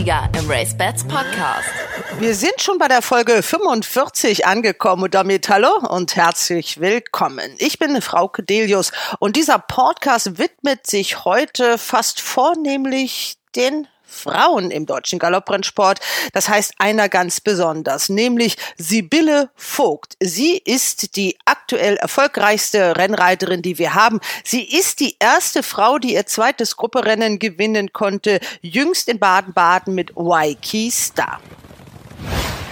Sieger im Race Bats Podcast. Wir sind schon bei der Folge 45 angekommen und damit hallo und herzlich willkommen. Ich bin Frau Delius und dieser Podcast widmet sich heute fast vornehmlich den Frauen im deutschen Galopprennsport. Das heißt einer ganz besonders, nämlich Sibylle Vogt. Sie ist die aktuell erfolgreichste Rennreiterin, die wir haben. Sie ist die erste Frau, die ihr zweites Grupperennen gewinnen konnte, jüngst in Baden-Baden mit Waikiki Star.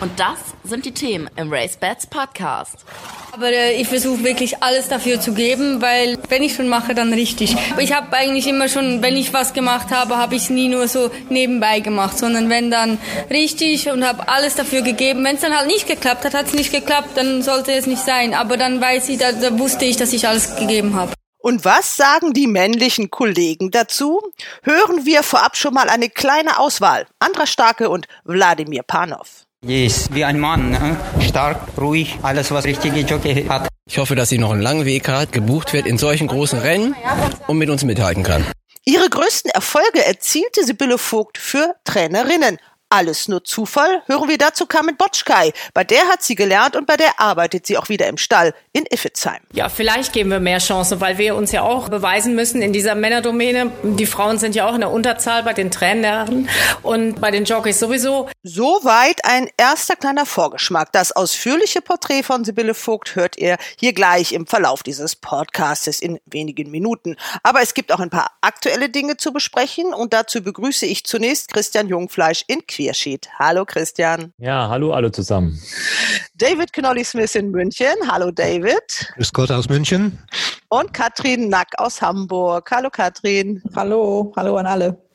Und das sind die Themen im Race Bats Podcast. Aber äh, ich versuche wirklich alles dafür zu geben, weil wenn ich schon mache, dann richtig. Ich habe eigentlich immer schon, wenn ich was gemacht habe, habe ich es nie nur so nebenbei gemacht, sondern wenn dann richtig und habe alles dafür gegeben. Wenn es dann halt nicht geklappt hat, hat es nicht geklappt, dann sollte es nicht sein. Aber dann weiß ich, da, da wusste ich, dass ich alles gegeben habe. Und was sagen die männlichen Kollegen dazu? Hören wir vorab schon mal eine kleine Auswahl. Andra Starke und Wladimir Panov. Ist wie ein Mann, ne? stark, ruhig, alles was richtige Jockey hat. Ich hoffe, dass sie noch einen langen Weg hat, gebucht wird in solchen großen Rennen und mit uns mithalten kann. Ihre größten Erfolge erzielte Sibylle Vogt für Trainerinnen. Alles nur Zufall? Hören wir dazu Carmen Botschkai. Bei der hat sie gelernt und bei der arbeitet sie auch wieder im Stall in Iffezheim. Ja, vielleicht geben wir mehr Chancen, weil wir uns ja auch beweisen müssen in dieser Männerdomäne. Die Frauen sind ja auch in der Unterzahl bei den Trainern und bei den Jockeys sowieso. Soweit ein erster kleiner Vorgeschmack. Das ausführliche Porträt von Sibylle Vogt hört ihr hier gleich im Verlauf dieses Podcastes in wenigen Minuten. Aber es gibt auch ein paar aktuelle Dinge zu besprechen und dazu begrüße ich zunächst Christian Jungfleisch in Queersheet. Hallo Christian. Ja, hallo alle zusammen. David Knolly-Smith in München. Hallo David. Grüß Gott aus München. Und Katrin Nack aus Hamburg. Hallo Katrin. Hallo, hallo an alle.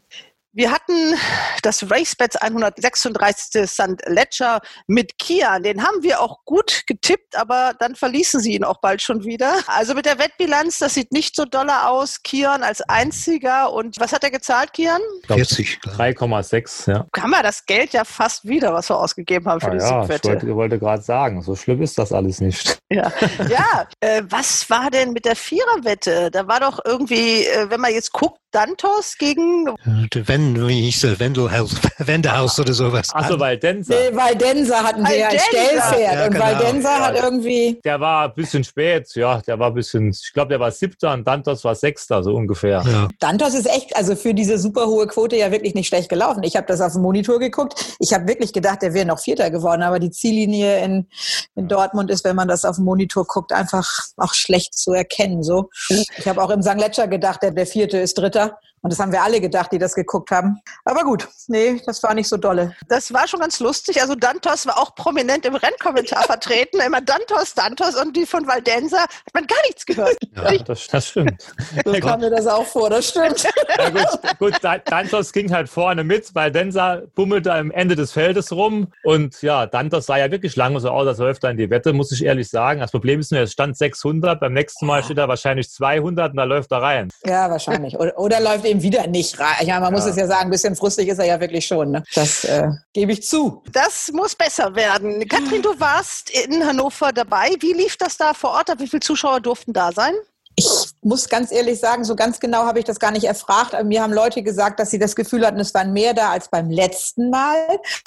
Wir hatten das RaceBets 136. St. Ledger mit Kian. Den haben wir auch gut getippt, aber dann verließen sie ihn auch bald schon wieder. Also mit der Wettbilanz, das sieht nicht so doller aus. Kian als einziger. Und was hat er gezahlt, Kian? 40. 3,6, ja. Haben wir das Geld ja fast wieder, was wir ausgegeben haben für Ah, die ja, Siegwette. ich wollte, wollte gerade sagen, so schlimm ist das alles nicht. Ja, ja. Äh, was war denn mit der Viererwette? Da war doch irgendwie, äh, wenn man jetzt guckt, Dantos gegen Äh, Wenn, wie hieß der, Wendelhaus, Wendehaus oder sowas. Achso, weil Denzer, Nee, Valdenza hatten wir ja als. Stellpferd Ja, und genau. Valdenza hat irgendwie, der war ein bisschen spät, ja, der war ein bisschen, ich glaube, der war siebter und Dantos war sechster, so ungefähr. Ja. Dantos ist echt, also für diese super hohe Quote ja wirklich nicht schlecht gelaufen. Ich habe das auf dem Monitor geguckt. Ich habe wirklich gedacht, der wäre noch Vierter geworden, aber die Ziellinie in, in Dortmund ist, wenn man das auf dem Monitor guckt, einfach auch schlecht zu erkennen. So, ich habe auch im St. Letscher gedacht, der, der Vierte ist Dritter. Und das haben wir alle gedacht, die das geguckt haben. Aber gut, nee, das war nicht so dolle. Das war schon ganz lustig. Also Dantos war auch prominent im Rennkommentar vertreten. Immer Dantos, Dantos und die von Valdenza hat man gar nichts gehört. Ja, das, das stimmt. So kam mir das auch vor, das stimmt. Ja, gut, gut, Da- Dantos ging halt vorne mit, weil Denzer bummelte am Ende des Feldes rum. Und ja, Dantos sah ja wirklich lange so aus, als läuft er in die Wette, muss ich ehrlich sagen. Das Problem ist nur, es stand 600, beim nächsten Mal steht er wahrscheinlich 200 und da läuft er rein. Ja, wahrscheinlich. Oder, oder läuft eben wieder nicht rein. Ja, man muss Ja. es ja sagen, ein bisschen frustig ist er ja wirklich schon. Ne? Das äh, gebe ich zu. Das muss besser werden. Katrin, du warst in Hannover dabei. Wie lief das da vor Ort? Wie viele Zuschauer durften da sein? Ich muss ganz ehrlich sagen, so ganz genau habe ich das gar nicht erfragt. Aber Mir haben Leute gesagt, dass sie das Gefühl hatten, es waren mehr da als beim letzten Mal.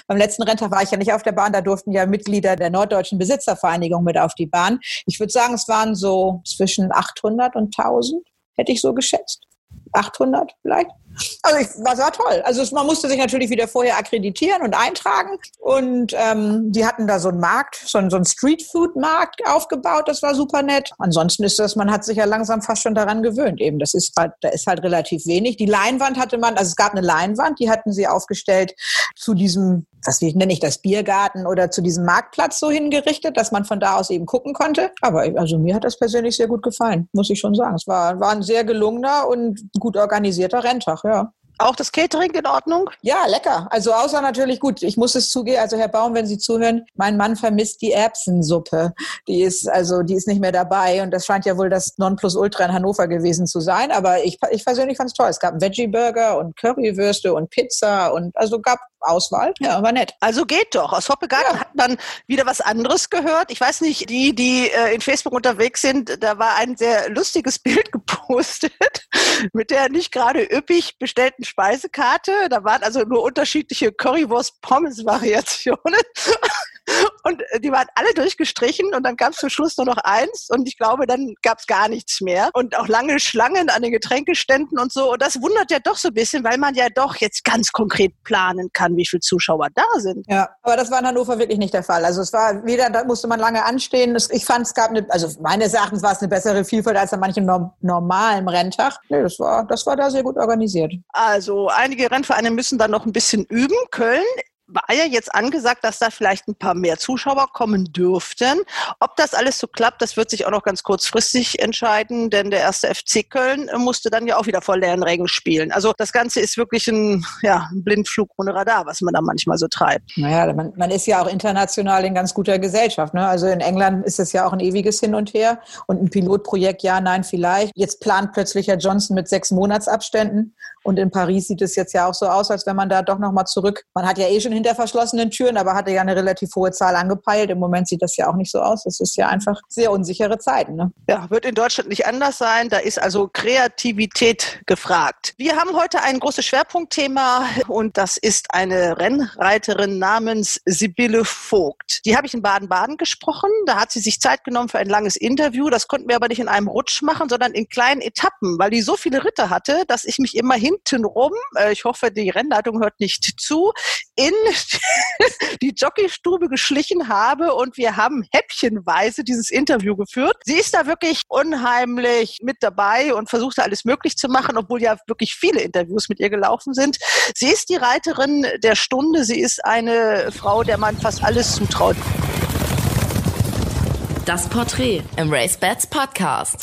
Beim letzten Renntag war ich ja nicht auf der Bahn, da durften ja Mitglieder der Norddeutschen Besitzervereinigung mit auf die Bahn. Ich würde sagen, es waren so zwischen 800 und 1000, hätte ich so geschätzt. 800 vielleicht. Also ich, das war toll. Also es, man musste sich natürlich wieder vorher akkreditieren und eintragen. Und ähm, die hatten da so einen Markt, so einen, so einen Streetfood-Markt aufgebaut. Das war super nett. Ansonsten ist das, man hat sich ja langsam fast schon daran gewöhnt. Eben, das ist halt, da ist halt relativ wenig. Die Leinwand hatte man, also es gab eine Leinwand, die hatten sie aufgestellt zu diesem, was wie nenne ich das, Biergarten oder zu diesem Marktplatz so hingerichtet, dass man von da aus eben gucken konnte. Aber also mir hat das persönlich sehr gut gefallen, muss ich schon sagen. Es war, war ein sehr gelungener und gut organisierter Renntag, ja. Auch das Catering in Ordnung? Ja, lecker. Also außer natürlich gut, ich muss es zugeben, also Herr Baum, wenn Sie zuhören, mein Mann vermisst die Erbsensuppe. Die ist also, die ist nicht mehr dabei und das scheint ja wohl das Nonplusultra in Hannover gewesen zu sein. Aber ich, ich persönlich fand es toll. Es gab einen Veggie-Burger und Currywürste und Pizza und also gab Auswahl. Ja, war nett. Also geht doch. Aus Hoppegarten Ja. hat man wieder was anderes gehört. Ich weiß nicht, die, die äh, in Facebook unterwegs sind, da war ein sehr lustiges Bild gepostet mit der nicht gerade üppig bestellten Speisekarte. Da waren also nur unterschiedliche Currywurst-Pommes-Variationen. Und äh, die waren alle durchgestrichen und dann gab es zum Schluss nur noch eins und ich glaube, dann gab es gar nichts mehr. Und auch lange Schlangen an den Getränkeständen und so. Und das wundert ja doch so ein bisschen, weil man ja doch jetzt ganz konkret planen kann, wie viele Zuschauer da sind. Ja, aber das war in Hannover wirklich nicht der Fall. Also es war weder, da musste man lange anstehen. Ich fand, es gab eine, also meines Erachtens war es eine bessere Vielfalt als an manchem norm normalen Renntag. Nee, das war, das war da sehr gut organisiert. Also einige Rennvereine müssen dann noch ein bisschen üben. Köln war ja jetzt angesagt, dass da vielleicht ein paar mehr Zuschauer kommen dürften. Ob das alles so klappt, das wird sich auch noch ganz kurzfristig entscheiden, denn der erste FC Köln musste dann ja auch wieder vor leeren Rängen spielen. Also das Ganze ist wirklich ein, ja, Blindflug ohne Radar, was man da manchmal so treibt. Naja, man, man ist ja auch international in ganz guter Gesellschaft. Ne? Also in England ist es ja auch ein ewiges Hin und Her und ein Pilotprojekt, ja, nein, vielleicht. Jetzt plant plötzlich Herr Johnson mit sechs Monatsabständen und in Paris sieht es jetzt ja auch so aus, als wenn man da doch nochmal zurück, man hat ja eh schon hinter verschlossenen Türen, aber hatte ja eine relativ hohe Zahl angepeilt. Im Moment sieht das ja auch nicht so aus. Es ist ja einfach sehr unsichere Zeiten. Ne? Ja, wird in Deutschland nicht anders sein. Da ist also Kreativität gefragt. Wir haben heute ein großes Schwerpunktthema und das ist eine Rennreiterin namens Sibylle Vogt. Die habe ich in Baden-Baden gesprochen. Da hat sie sich Zeit genommen für ein langes Interview. Das konnten wir aber nicht in einem Rutsch machen, sondern in kleinen Etappen, weil die so viele Ritte hatte, dass ich mich immer hintenrum, äh, ich hoffe, die Rennleitung hört nicht zu, in die Jockeystube geschlichen habe und wir haben häppchenweise dieses Interview geführt. Sie ist da wirklich unheimlich mit dabei und versucht da alles möglich zu machen, obwohl ja wirklich viele Interviews mit ihr gelaufen sind. Sie ist die Reiterin der Stunde. Sie ist eine Frau, der man fast alles zutraut. Das Porträt im Race Bats Podcast.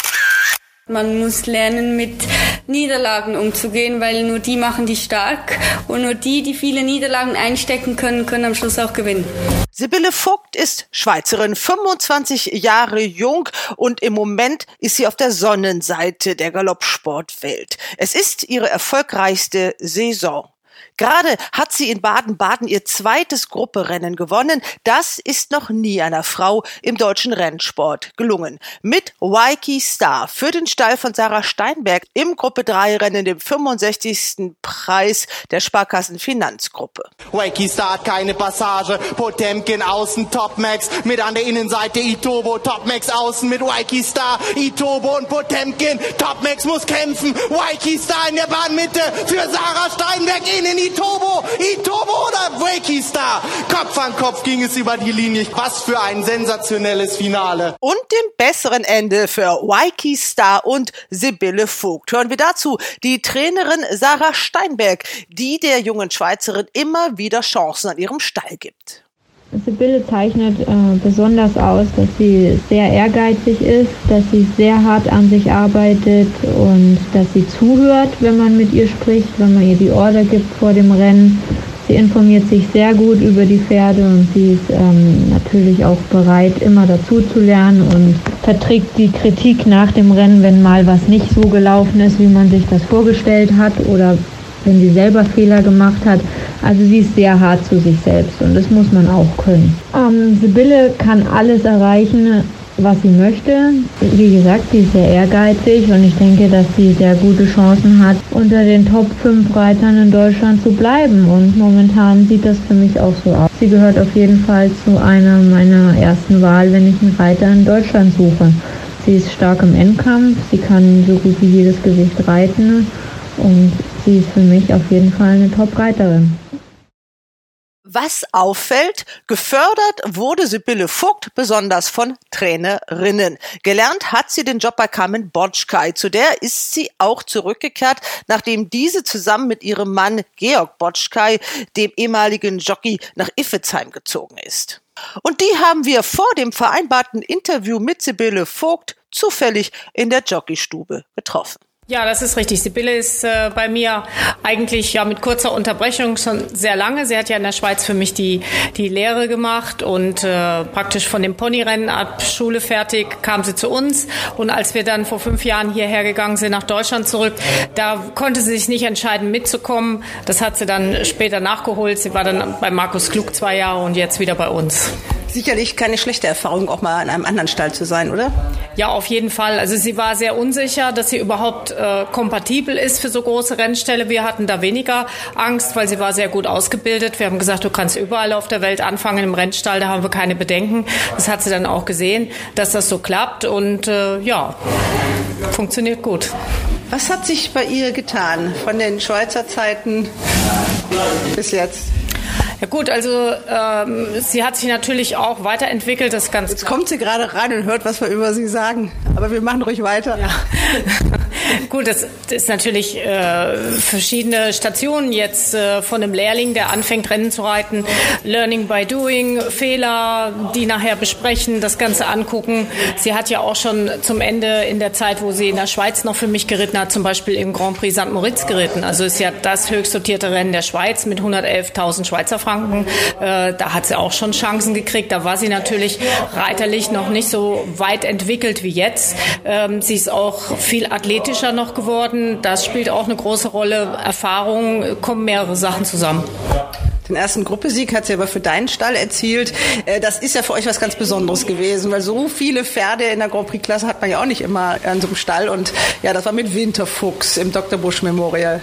Man muss lernen, mit Niederlagen umzugehen, weil nur die machen die stark und nur die, die viele Niederlagen einstecken können, können am Schluss auch gewinnen. Sibylle Vogt ist Schweizerin, 25 Jahre jung und im Moment ist sie auf der Sonnenseite der Galoppsportwelt. Es ist ihre erfolgreichste Saison. Gerade hat sie in Baden-Baden ihr zweites Grupperennen gewonnen. Das ist noch nie einer Frau im deutschen Rennsport gelungen. Mit Waiki Star für den Stall von Sarah Steinberg im Gruppe 3 Rennen, dem 65. Preis der Sparkassen Finanzgruppe. Wakey Start, keine Passage. Potemkin außen, Topmax. Mit an der Innenseite Itobo. Topmax außen mit Wakey Star. Itobo und Potemkin. Topmax muss kämpfen. Wakey Star in der Bahnmitte für Sarah Steinberg innen. Itobo. Itobo oder Wakey Star. Kopf an Kopf ging es über die Linie. Was für ein sensationelles Finale. und dem besseren Ende für Waiki Star und Sibylle Vogt. Hören wir dazu die Trainerin Sarah Steinberg, die der jungen Schweizerin immer wieder Chancen an ihrem Stall gibt. Sibylle zeichnet äh, besonders aus, dass sie sehr ehrgeizig ist, dass sie sehr hart an sich arbeitet und dass sie zuhört, wenn man mit ihr spricht, wenn man ihr die Order gibt vor dem Rennen. Sie informiert sich sehr gut über die Pferde und sie ist ähm, natürlich auch bereit, immer dazu zu lernen und verträgt die Kritik nach dem Rennen, wenn mal was nicht so gelaufen ist, wie man sich das vorgestellt hat oder wenn sie selber Fehler gemacht hat. Also sie ist sehr hart zu sich selbst und das muss man auch können. Ähm, Sibylle kann alles erreichen, was sie möchte. Wie gesagt, sie ist sehr ehrgeizig und ich denke, dass sie sehr gute Chancen hat, unter den Top 5 Reitern in Deutschland zu bleiben. Und momentan sieht das für mich auch so aus. Sie gehört auf jeden Fall zu einer meiner ersten Wahl, wenn ich einen Reiter in Deutschland suche. Sie ist stark im Endkampf, sie kann so gut wie jedes Gewicht reiten und sie ist für mich auf jeden Fall eine Top-Reiterin. Was auffällt, gefördert wurde Sibylle Vogt besonders von Trainerinnen. Gelernt hat sie den Job bei Carmen Botschkai. Zu der ist sie auch zurückgekehrt, nachdem diese zusammen mit ihrem Mann Georg Botschkai, dem ehemaligen Jockey, nach Iffezheim gezogen ist. Und die haben wir vor dem vereinbarten Interview mit Sibylle Vogt zufällig in der Jockeystube getroffen. Ja, das ist richtig. Sibylle ist äh, bei mir eigentlich ja mit kurzer Unterbrechung schon sehr lange. Sie hat ja in der Schweiz für mich die, die Lehre gemacht und äh, praktisch von dem Ponyrennen ab Schule fertig kam sie zu uns. Und als wir dann vor fünf Jahren hierher gegangen sind, nach Deutschland zurück, da konnte sie sich nicht entscheiden, mitzukommen. Das hat sie dann später nachgeholt. Sie war dann bei Markus Klug zwei Jahre und jetzt wieder bei uns. Sicherlich keine schlechte Erfahrung, auch mal in einem anderen Stall zu sein, oder? Ja, auf jeden Fall. Also sie war sehr unsicher, dass sie überhaupt äh, kompatibel ist für so große Rennställe. Wir hatten da weniger Angst, weil sie war sehr gut ausgebildet. Wir haben gesagt, du kannst überall auf der Welt anfangen im Rennstall, da haben wir keine Bedenken. Das hat sie dann auch gesehen, dass das so klappt und äh, ja, funktioniert gut. Was hat sich bei ihr getan von den Schweizer Zeiten bis jetzt? Ja gut, also ähm, sie hat sich natürlich auch weiterentwickelt. Das ganz Jetzt kommt sie gerade rein und hört, was wir über sie sagen. Aber wir machen ruhig weiter. Ja. Gut, das, ist natürlich äh, verschiedene Stationen jetzt äh, von einem Lehrling, der anfängt Rennen zu reiten, Learning by Doing, Fehler, die nachher besprechen, das Ganze angucken. Sie hat ja auch schon zum Ende in der Zeit, wo sie in der Schweiz noch für mich geritten hat, zum Beispiel im Grand Prix St. Moritz geritten. Also ist ja das höchst dotierte Rennen der Schweiz mit 111.000 Schweizer Franken. Äh, da hat sie auch schon Chancen gekriegt. Da war sie natürlich reiterlich noch nicht so weit entwickelt wie jetzt. Ähm, sie ist auch viel athletischer noch geworden. Das spielt auch eine große Rolle. Erfahrung, kommen mehrere Sachen zusammen. Den ersten Gruppesieg hat sie aber für deinen Stall erzielt. Äh, das ist ja für euch was ganz Besonderes gewesen, weil so viele Pferde in der Grand Prix-Klasse hat man ja auch nicht immer an so einem Stall. Und ja, das war mit Winterfuchs im Dr. Busch Memorial.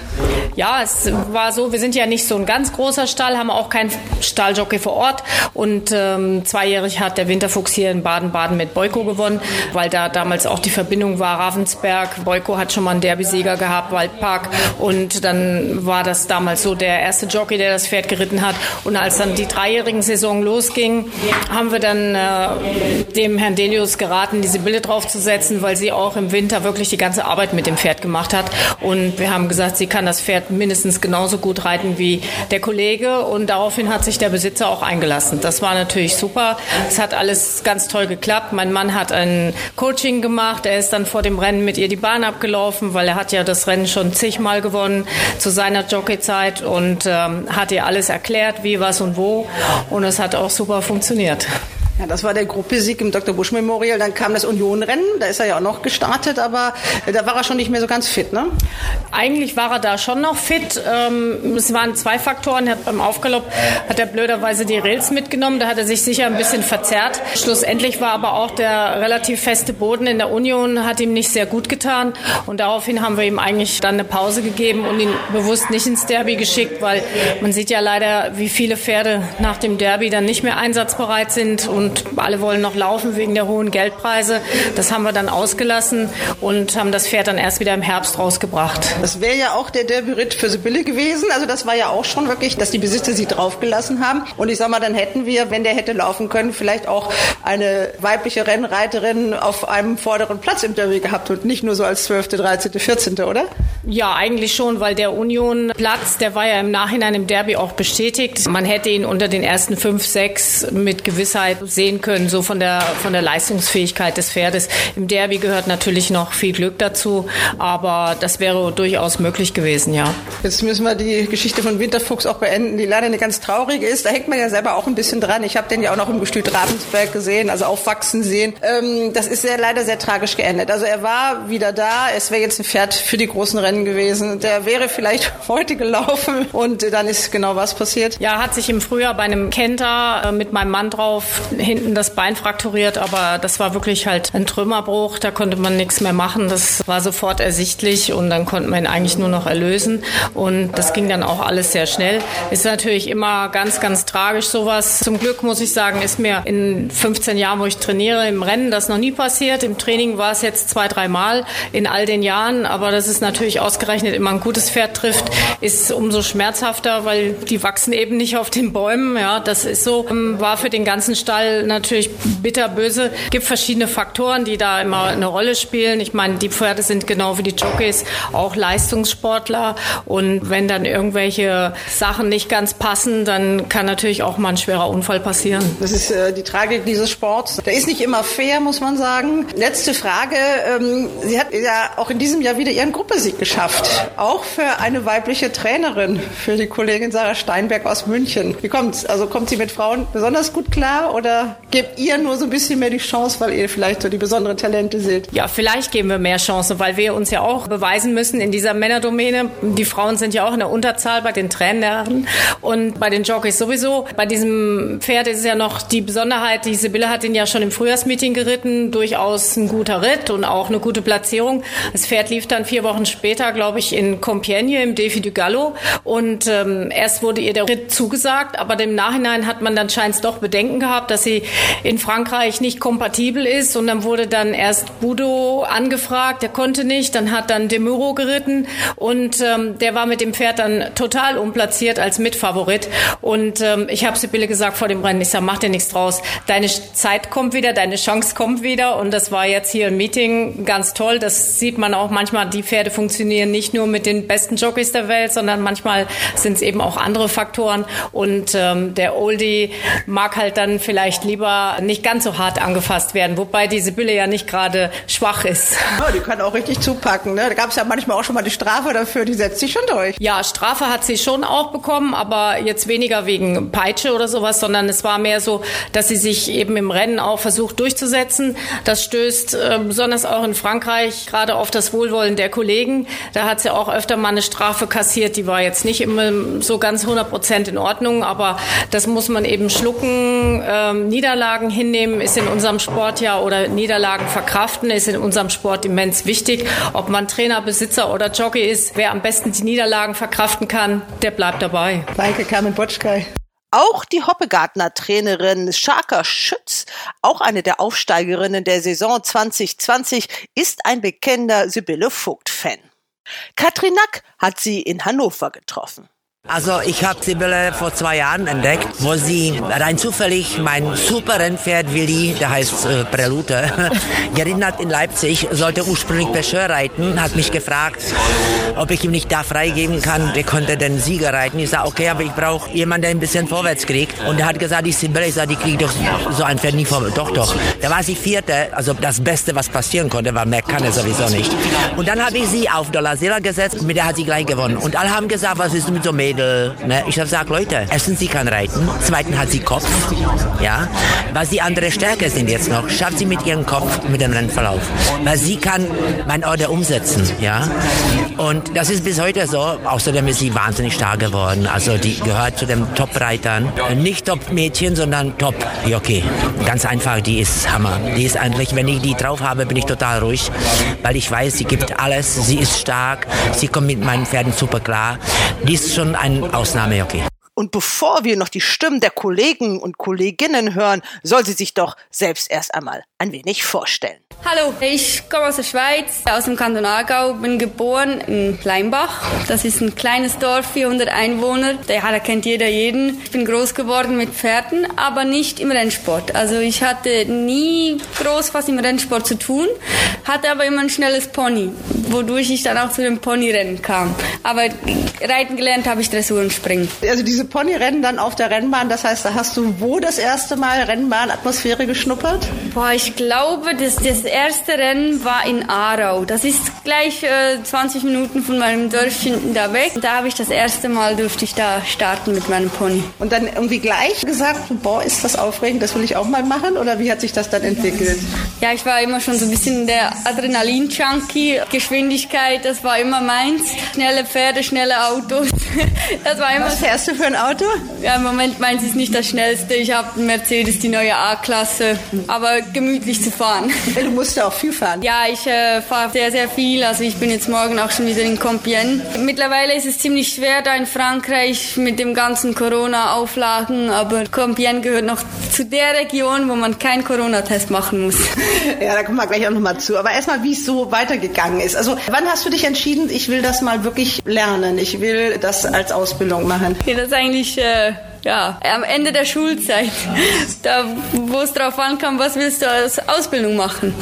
Ja, es war so, wir sind ja nicht so ein ganz großer Stall, haben auch keinen Stalljockey vor Ort. Und ähm, zweijährig hat der Winterfuchs hier in Baden-Baden mit Boyko gewonnen, weil da damals auch die Verbindung war Ravensberg. Boyko hat schon mal einen Derbysieger gehabt, Waldpark. Und dann war das damals so der erste Jockey, der das Pferd geritten geritten hat. Und als dann die dreijährigen Saison losging, haben wir dann äh, dem Herrn Delius geraten, diese Bilder draufzusetzen, weil sie auch im Winter wirklich die ganze Arbeit mit dem Pferd gemacht hat. Und wir haben gesagt, sie kann das Pferd mindestens genauso gut reiten wie der Kollege. Und daraufhin hat sich der Besitzer auch eingelassen. Das war natürlich super. Es hat alles ganz toll geklappt. Mein Mann hat ein Coaching gemacht. Er ist dann vor dem Rennen mit ihr die Bahn abgelaufen, weil er hat ja das Rennen schon zigmal gewonnen zu seiner Jockeyzeit und ähm, hat ihr alles erklärt erklärt, wie, was und wo. Und es hat auch super funktioniert. Ja, das war der Gruppesieg im Dr. Busch Memorial. Dann kam das Unionrennen, da ist er ja auch noch gestartet, aber äh, da war er schon nicht mehr so ganz fit, ne? Eigentlich war er da schon noch fit. Ähm, es waren zwei Faktoren. Beim Aufgalopp hat er blöderweise die Rails mitgenommen. Da hat er sich sicher ein bisschen verzerrt. Schlussendlich war aber auch der relativ feste Boden in der Union, hat ihm nicht sehr gut getan. Und daraufhin haben wir ihm eigentlich dann eine Pause gegeben und ihn bewusst nicht ins Derby geschickt, weil man sieht ja leider, wie viele Pferde nach dem Derby dann nicht mehr einsatzbereit sind und und alle wollen noch laufen wegen der hohen Geldpreise. Das haben wir dann ausgelassen und haben das Pferd dann erst wieder im Herbst rausgebracht. Das wäre ja auch der Derby-Ritt für Sibylle gewesen. Also das war ja auch schon wirklich, dass die Besitzer sie draufgelassen haben. Und ich sag mal, dann hätten wir, wenn der hätte laufen können, vielleicht auch eine weibliche Rennreiterin auf einem vorderen Platz im Derby gehabt und nicht nur so als 12., 13., 14., oder? Ja, eigentlich schon, weil der Union-Platz, der war ja im Nachhinein im Derby auch bestätigt. Man hätte ihn unter den ersten fünf, sechs mit Gewissheit sehen können, so von der, von der Leistungsfähigkeit des Pferdes. Im Derby gehört natürlich noch viel Glück dazu, aber das wäre durchaus möglich gewesen, ja. Jetzt müssen wir die Geschichte von Winterfuchs auch beenden, die leider eine ganz traurige ist. Da hängt man ja selber auch ein bisschen dran. Ich habe den ja auch noch im Gestüt Ravensberg gesehen, also aufwachsen sehen. Ähm, das ist sehr, leider sehr tragisch geendet. Also er war wieder da. Es wäre jetzt ein Pferd für die großen Rennen gewesen. Der wäre vielleicht heute gelaufen und dann ist genau was passiert. Ja, hat sich im Frühjahr bei einem Kenter äh, mit meinem Mann drauf hinten das Bein frakturiert, aber das war wirklich halt ein Trümmerbruch. Da konnte man nichts mehr machen. Das war sofort ersichtlich und dann konnte man ihn eigentlich nur noch erlösen. Und das ging dann auch alles sehr schnell. Ist natürlich immer ganz, ganz tragisch sowas. Zum Glück muss ich sagen, ist mir in 15 Jahren, wo ich trainiere, im Rennen das noch nie passiert. Im Training war es jetzt zwei, drei Mal in all den Jahren. Aber dass es natürlich ausgerechnet immer ein gutes Pferd trifft, ist umso schmerzhafter, weil die wachsen eben nicht auf den Bäumen. Ja, das ist so. War für den ganzen Stall Stall natürlich bitterböse. Es gibt verschiedene Faktoren, die da immer eine Rolle spielen. Ich meine, die Pferde sind genau wie die Jockeys auch Leistungssportler. Und wenn dann irgendwelche Sachen nicht ganz passen, dann kann natürlich auch mal ein schwerer Unfall passieren. Das ist äh, die Tragik dieses Sports. Der ist nicht immer fair, muss man sagen. Letzte Frage. Ähm, sie hat ja auch in diesem Jahr wieder ihren Gruppesieg geschafft. Auch für eine weibliche Trainerin, für die Kollegin Sarah Steinberg aus München. Wie kommt's? Also kommt sie mit Frauen besonders gut klar oder gebt ihr nur so ein bisschen mehr die Chance, weil ihr vielleicht so die besonderen Talente seht? Ja, vielleicht geben wir mehr Chancen, weil wir uns ja auch beweisen müssen in dieser Männerdomäne. Die Frauen sind ja auch in der Unterzahl bei den Trainern und bei den Jockeys sowieso. Bei diesem Pferd ist es ja noch die Besonderheit, die Sibylle hat ihn ja schon im Frühjahrsmeeting geritten, durchaus ein guter Ritt und auch eine gute Platzierung. Das Pferd lief dann vier Wochen später, glaube ich, in Compiègne im Defi du Gallo und ähm, erst wurde ihr der Ritt zugesagt, aber im Nachhinein hat man dann scheint doch Bedenken gehabt, dass sie in Frankreich nicht kompatibel ist. Und dann wurde dann erst Budo angefragt, der konnte nicht, dann hat dann Demuro geritten. Und ähm, der war mit dem Pferd dann total unplatziert als Mitfavorit. Und ähm, ich habe Sibylle gesagt vor dem Rennen, ich sage, mach dir nichts draus, deine Zeit kommt wieder, deine Chance kommt wieder. Und das war jetzt hier ein Meeting ganz toll, das sieht man auch manchmal, die Pferde funktionieren nicht nur mit den besten Jockeys der Welt, sondern manchmal sind es eben auch andere Faktoren. Und ähm, der Oldie mag halt dann vielleicht lieber nicht ganz so hart angefasst werden, wobei die Sibylle ja nicht gerade schwach ist. Ja, die kann auch richtig zupacken. Ne? Da gab es ja manchmal auch schon mal die Strafe dafür, die setzt sich schon durch. Ja, Strafe hat sie schon auch bekommen, aber jetzt weniger wegen Peitsche oder sowas, sondern es war mehr so, dass sie sich eben im Rennen auch versucht durchzusetzen. Das stößt äh, besonders auch in Frankreich gerade auf das Wohlwollen der Kollegen. Da hat sie auch öfter mal eine Strafe kassiert, die war jetzt nicht immer so ganz 100 Prozent in Ordnung, aber das muss man eben schlucken. Ähm, Niederlagen hinnehmen ist in unserem Sport ja oder Niederlagen verkraften ist in unserem Sport immens wichtig. Ob man Trainer, Besitzer oder Jockey ist, wer am besten die Niederlagen verkraften kann, der bleibt dabei. Danke, Carmen Botschkei. Auch die Hoppegartner Trainerin Scharker Schütz, auch eine der Aufsteigerinnen der Saison 2020, ist ein bekennender Sibylle Vogt-Fan. Katrin Nack hat sie in Hannover getroffen. Also ich habe Sibylle vor zwei Jahren entdeckt, wo sie rein zufällig mein super Rennpferd Willi, der heißt äh, Prelute, geritten hat in Leipzig, sollte ursprünglich Pêcheur reiten, hat mich gefragt, ob ich ihm nicht da freigeben kann, der konnte den Sieger reiten. Ich sage, okay, aber ich brauche jemanden, der ein bisschen vorwärts kriegt. Und er hat gesagt, die Sibylle, ich sage, die kriegt doch so ein Pferd nie vorwärts. Doch, doch. Da war sie Vierte, also das Beste, was passieren konnte, weil mehr kann er sowieso nicht. Und dann habe ich sie auf Dollazilla gesetzt, mit der hat sie gleich gewonnen. Und alle haben gesagt, was ist mit so Mädchen? Mädel. Ne? Ich habe gesagt, Leute, erstens, sie kann reiten. Zweitens hat sie Kopf. Ja. Was die andere Stärke sind jetzt noch, schafft sie mit ihrem Kopf mit dem Rennverlauf. Weil sie kann mein Order umsetzen. Ja. Und das ist bis heute so. Außerdem ist sie wahnsinnig stark geworden. Also die gehört zu den Top-Reitern. Nicht Top-Mädchen, sondern Top-Jockey. Ganz einfach, die ist Hammer. Die ist eigentlich, wenn ich die drauf habe, bin ich total ruhig, weil ich weiß, sie gibt alles. Sie ist stark. Sie kommt mit meinen Pferden super klar. Die ist schon ein Ausnahmejockey. Und bevor wir noch die Stimmen der Kollegen und Kolleginnen hören, soll sie sich doch selbst erst einmal ein wenig vorstellen. Hallo, ich komme aus der Schweiz, aus dem Kanton Aargau, bin geboren in Leimbach. Das ist ein kleines Dorf, 400 Einwohner. Ja, da kennt jeder jeden. Ich bin groß geworden mit Pferden, aber nicht im Rennsport. Also ich hatte nie groß was im Rennsport zu tun, hatte aber immer ein schnelles Pony, wodurch ich dann auch zu dem Ponyrennen kam. Aber reiten gelernt habe ich Dressur und Springen. Also diese Ponyrennen dann auf der Rennbahn, das heißt, da hast du wo das erste Mal Rennbahnatmosphäre geschnuppert? Boah, ich glaube, das, das erste Rennen war in Aarau. Das ist gleich äh, 20 Minuten von meinem Dörfchen da weg. Da habe ich das erste Mal durfte ich da starten mit meinem Pony. Und dann irgendwie gleich gesagt, boah, ist das aufregend, das will ich auch mal machen? Oder wie hat sich das dann entwickelt? Ja, ich war immer schon so ein bisschen der Adrenalin-Junkie. Geschwindigkeit, das war immer meins. Schnelle Pferde, schnelle Autos. Das war immer Was fährst du für ein Auto? Ja, im Moment meins ist nicht das schnellste. Ich habe einen Mercedes, die neue A-Klasse. Aber gemütlich zu fahren. Du musst ja auch viel fahren. Ja, ich äh, fahre sehr, sehr viel. Also ich bin jetzt morgen auch schon wieder in Compiègne. Mittlerweile ist es ziemlich schwer da in Frankreich mit dem ganzen Corona-Auflagen, aber Compiègne gehört noch zu der Region, wo man keinen Corona-Test machen muss. Ja, da kommen wir gleich auch nochmal zu. Aber erstmal, wie es so weitergegangen ist. Also wann hast du dich entschieden, ich will das mal wirklich lernen, ich will das als Ausbildung machen? Ja, das ist eigentlich... Äh ja, am Ende der Schulzeit, da, wo es darauf ankam, was willst du als Ausbildung machen?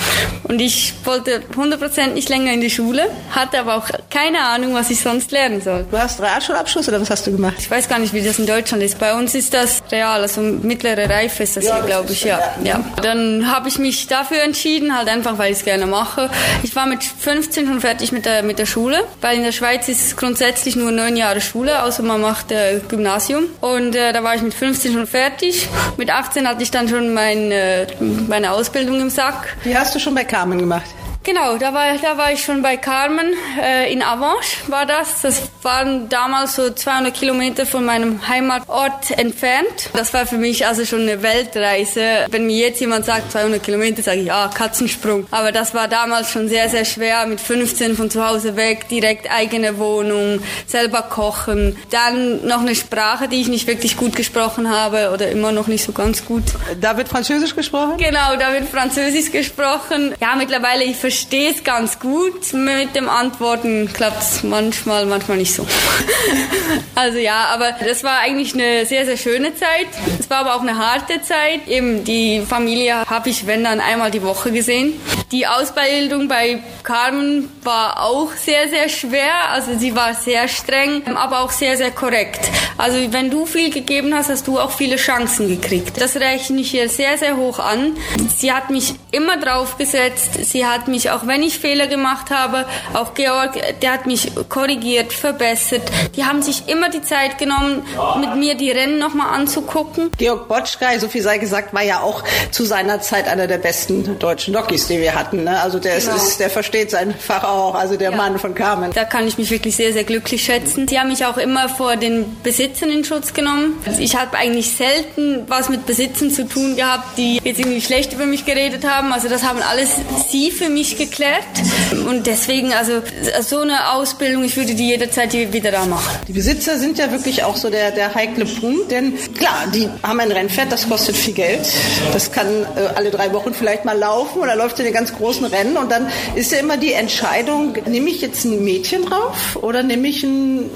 Und ich wollte 100% nicht länger in die Schule, hatte aber auch keine Ahnung, was ich sonst lernen soll. Du hast Realschulabschluss oder was hast du gemacht? Ich weiß gar nicht, wie das in Deutschland ist. Bei uns ist das real, also mittlere Reife ist das ja, hier, glaube ich, ja. ja. Dann habe ich mich dafür entschieden, halt einfach, weil ich es gerne mache. Ich war mit 15 schon fertig mit der, mit der Schule, weil in der Schweiz ist grundsätzlich nur neun Jahre Schule, außer man macht äh, Gymnasium. Und äh, da war ich mit 15 schon fertig. Mit 18 hatte ich dann schon mein, äh, meine Ausbildung im Sack. Die hast du schon bei Carmen gemacht? Genau, da war, da war ich schon bei Carmen äh, in Avanche war das. Das waren damals so 200 Kilometer von meinem Heimatort entfernt. Das war für mich also schon eine Weltreise. Wenn mir jetzt jemand sagt 200 Kilometer, sage ich, ah, Katzensprung. Aber das war damals schon sehr, sehr schwer. Mit 15 von zu Hause weg, direkt eigene Wohnung, selber kochen. Dann noch eine Sprache, die ich nicht wirklich gut gesprochen habe oder immer noch nicht so ganz gut. Da wird Französisch gesprochen? Genau, da wird Französisch gesprochen. Ja, mittlerweile, ich verstehe verstehe es ganz gut. Mit dem Antworten klappt es manchmal, manchmal nicht so. also ja, aber das war eigentlich eine sehr, sehr schöne Zeit. Es war aber auch eine harte Zeit. Eben die Familie habe ich, wenn dann, einmal die Woche gesehen. Die Ausbildung bei Carmen war auch sehr, sehr schwer. Also sie war sehr streng, aber auch sehr, sehr korrekt. Also wenn du viel gegeben hast, hast du auch viele Chancen gekriegt. Das rechne ich ihr sehr, sehr hoch an. Sie hat mich immer draufgesetzt. Sie hat mich auch wenn ich Fehler gemacht habe, auch Georg, der hat mich korrigiert, verbessert. Die haben sich immer die Zeit genommen, mit mir die Rennen nochmal anzugucken. Georg Botschkei, so viel sei gesagt, war ja auch zu seiner Zeit einer der besten deutschen Jockeys, die wir hatten. Ne? Also der, genau. ist, der versteht sein Fach auch, also der ja. Mann von Carmen. Da kann ich mich wirklich sehr, sehr glücklich schätzen. Sie haben mich auch immer vor den Besitzern in Schutz genommen. Ich habe eigentlich selten was mit Besitzern zu tun gehabt, die jetzt irgendwie schlecht über mich geredet haben. Also das haben alles sie für mich geklärt. Und deswegen, also so eine Ausbildung, ich würde die jederzeit wieder da machen. Die Besitzer sind ja wirklich auch so der, der heikle Punkt, denn klar, die haben ein Rennpferd, das kostet viel Geld. Das kann äh, alle drei Wochen vielleicht mal laufen oder läuft in den ganz großen Rennen und dann ist ja immer die Entscheidung, nehme ich jetzt ein Mädchen drauf oder nehme ich einen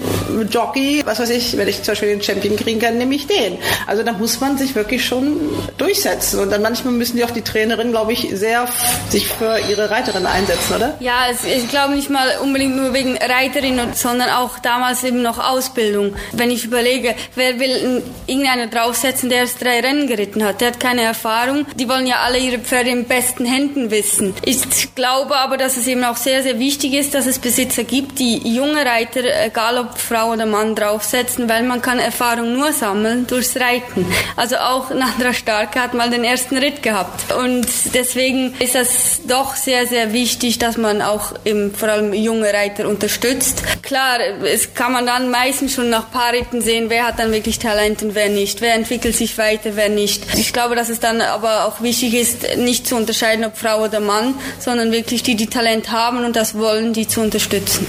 Jockey, was weiß ich, wenn ich zum Beispiel den Champion kriegen kann, nehme ich den. Also da muss man sich wirklich schon durchsetzen und dann manchmal müssen die auch die Trainerinnen, glaube ich, sehr sich für ihre Reiter Reiterin einsetzen, oder? Ja, ich glaube nicht mal unbedingt nur wegen Reiterin, sondern auch damals eben noch Ausbildung. Wenn ich überlege, wer will irgendeiner draufsetzen, der erst drei Rennen geritten hat, der hat keine Erfahrung. Die wollen ja alle ihre Pferde in besten Händen wissen. Ich glaube aber, dass es eben auch sehr, sehr wichtig ist, dass es Besitzer gibt, die junge Reiter, egal ob Frau oder Mann, draufsetzen, weil man kann Erfahrung nur sammeln durchs Reiten. Also auch Nandra Starke hat mal den ersten Ritt gehabt. Und deswegen ist das doch sehr, sehr sehr wichtig, dass man auch im, vor allem junge Reiter unterstützt. Klar, es kann man dann meistens schon nach paar Ritten sehen, wer hat dann wirklich Talent und wer nicht, wer entwickelt sich weiter, wer nicht. Ich glaube, dass es dann aber auch wichtig ist, nicht zu unterscheiden, ob Frau oder Mann, sondern wirklich die, die Talent haben und das wollen, die zu unterstützen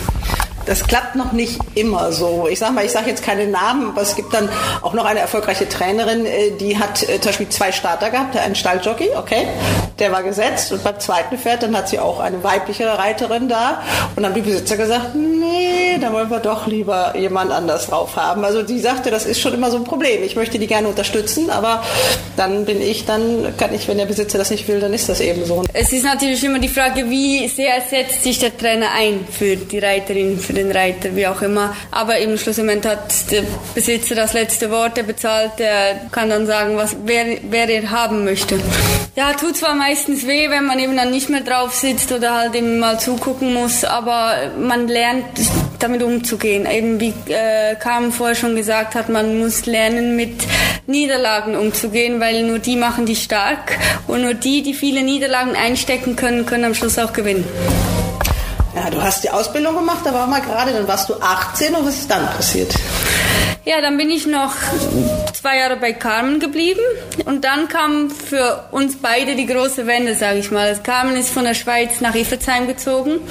das klappt noch nicht immer so. Ich sage mal, ich sage jetzt keine Namen, aber es gibt dann auch noch eine erfolgreiche Trainerin, äh, die hat äh, zum Beispiel zwei Starter gehabt, einen Stalljockey, okay, der war gesetzt und beim zweiten Pferd, dann hat sie auch eine weibliche Reiterin da und dann haben die Besitzer gesagt, nee, da wollen wir doch lieber jemand anders drauf haben. Also die sagte, das ist schon immer so ein Problem. Ich möchte die gerne unterstützen, aber dann bin ich, dann kann ich, wenn der Besitzer das nicht will, dann ist das eben so. Es ist natürlich immer die Frage, wie sehr setzt sich der Trainer ein für die Reiterin, für für den Reiter, wie auch immer. Aber eben schlussendlich hat der Besitzer das letzte Wort, der bezahlt, der kann dann sagen, was, wer, wer er haben möchte. Ja, tut zwar meistens weh, wenn man eben dann nicht mehr drauf sitzt oder halt eben mal zugucken muss, aber man lernt damit umzugehen. Eben wie äh, Carmen vorher schon gesagt hat, man muss lernen, mit Niederlagen umzugehen, weil nur die machen die stark und nur die, die viele Niederlagen einstecken können, können am Schluss auch gewinnen. Ja, du hast die Ausbildung gemacht, da war mal gerade, dann warst du 18 und was ist dann passiert? Ja, dann bin ich noch zwei Jahre bei Carmen geblieben. Und dann kam für uns beide die große Wende, sage ich mal. Carmen ist von der Schweiz nach Iffezheim gezogen.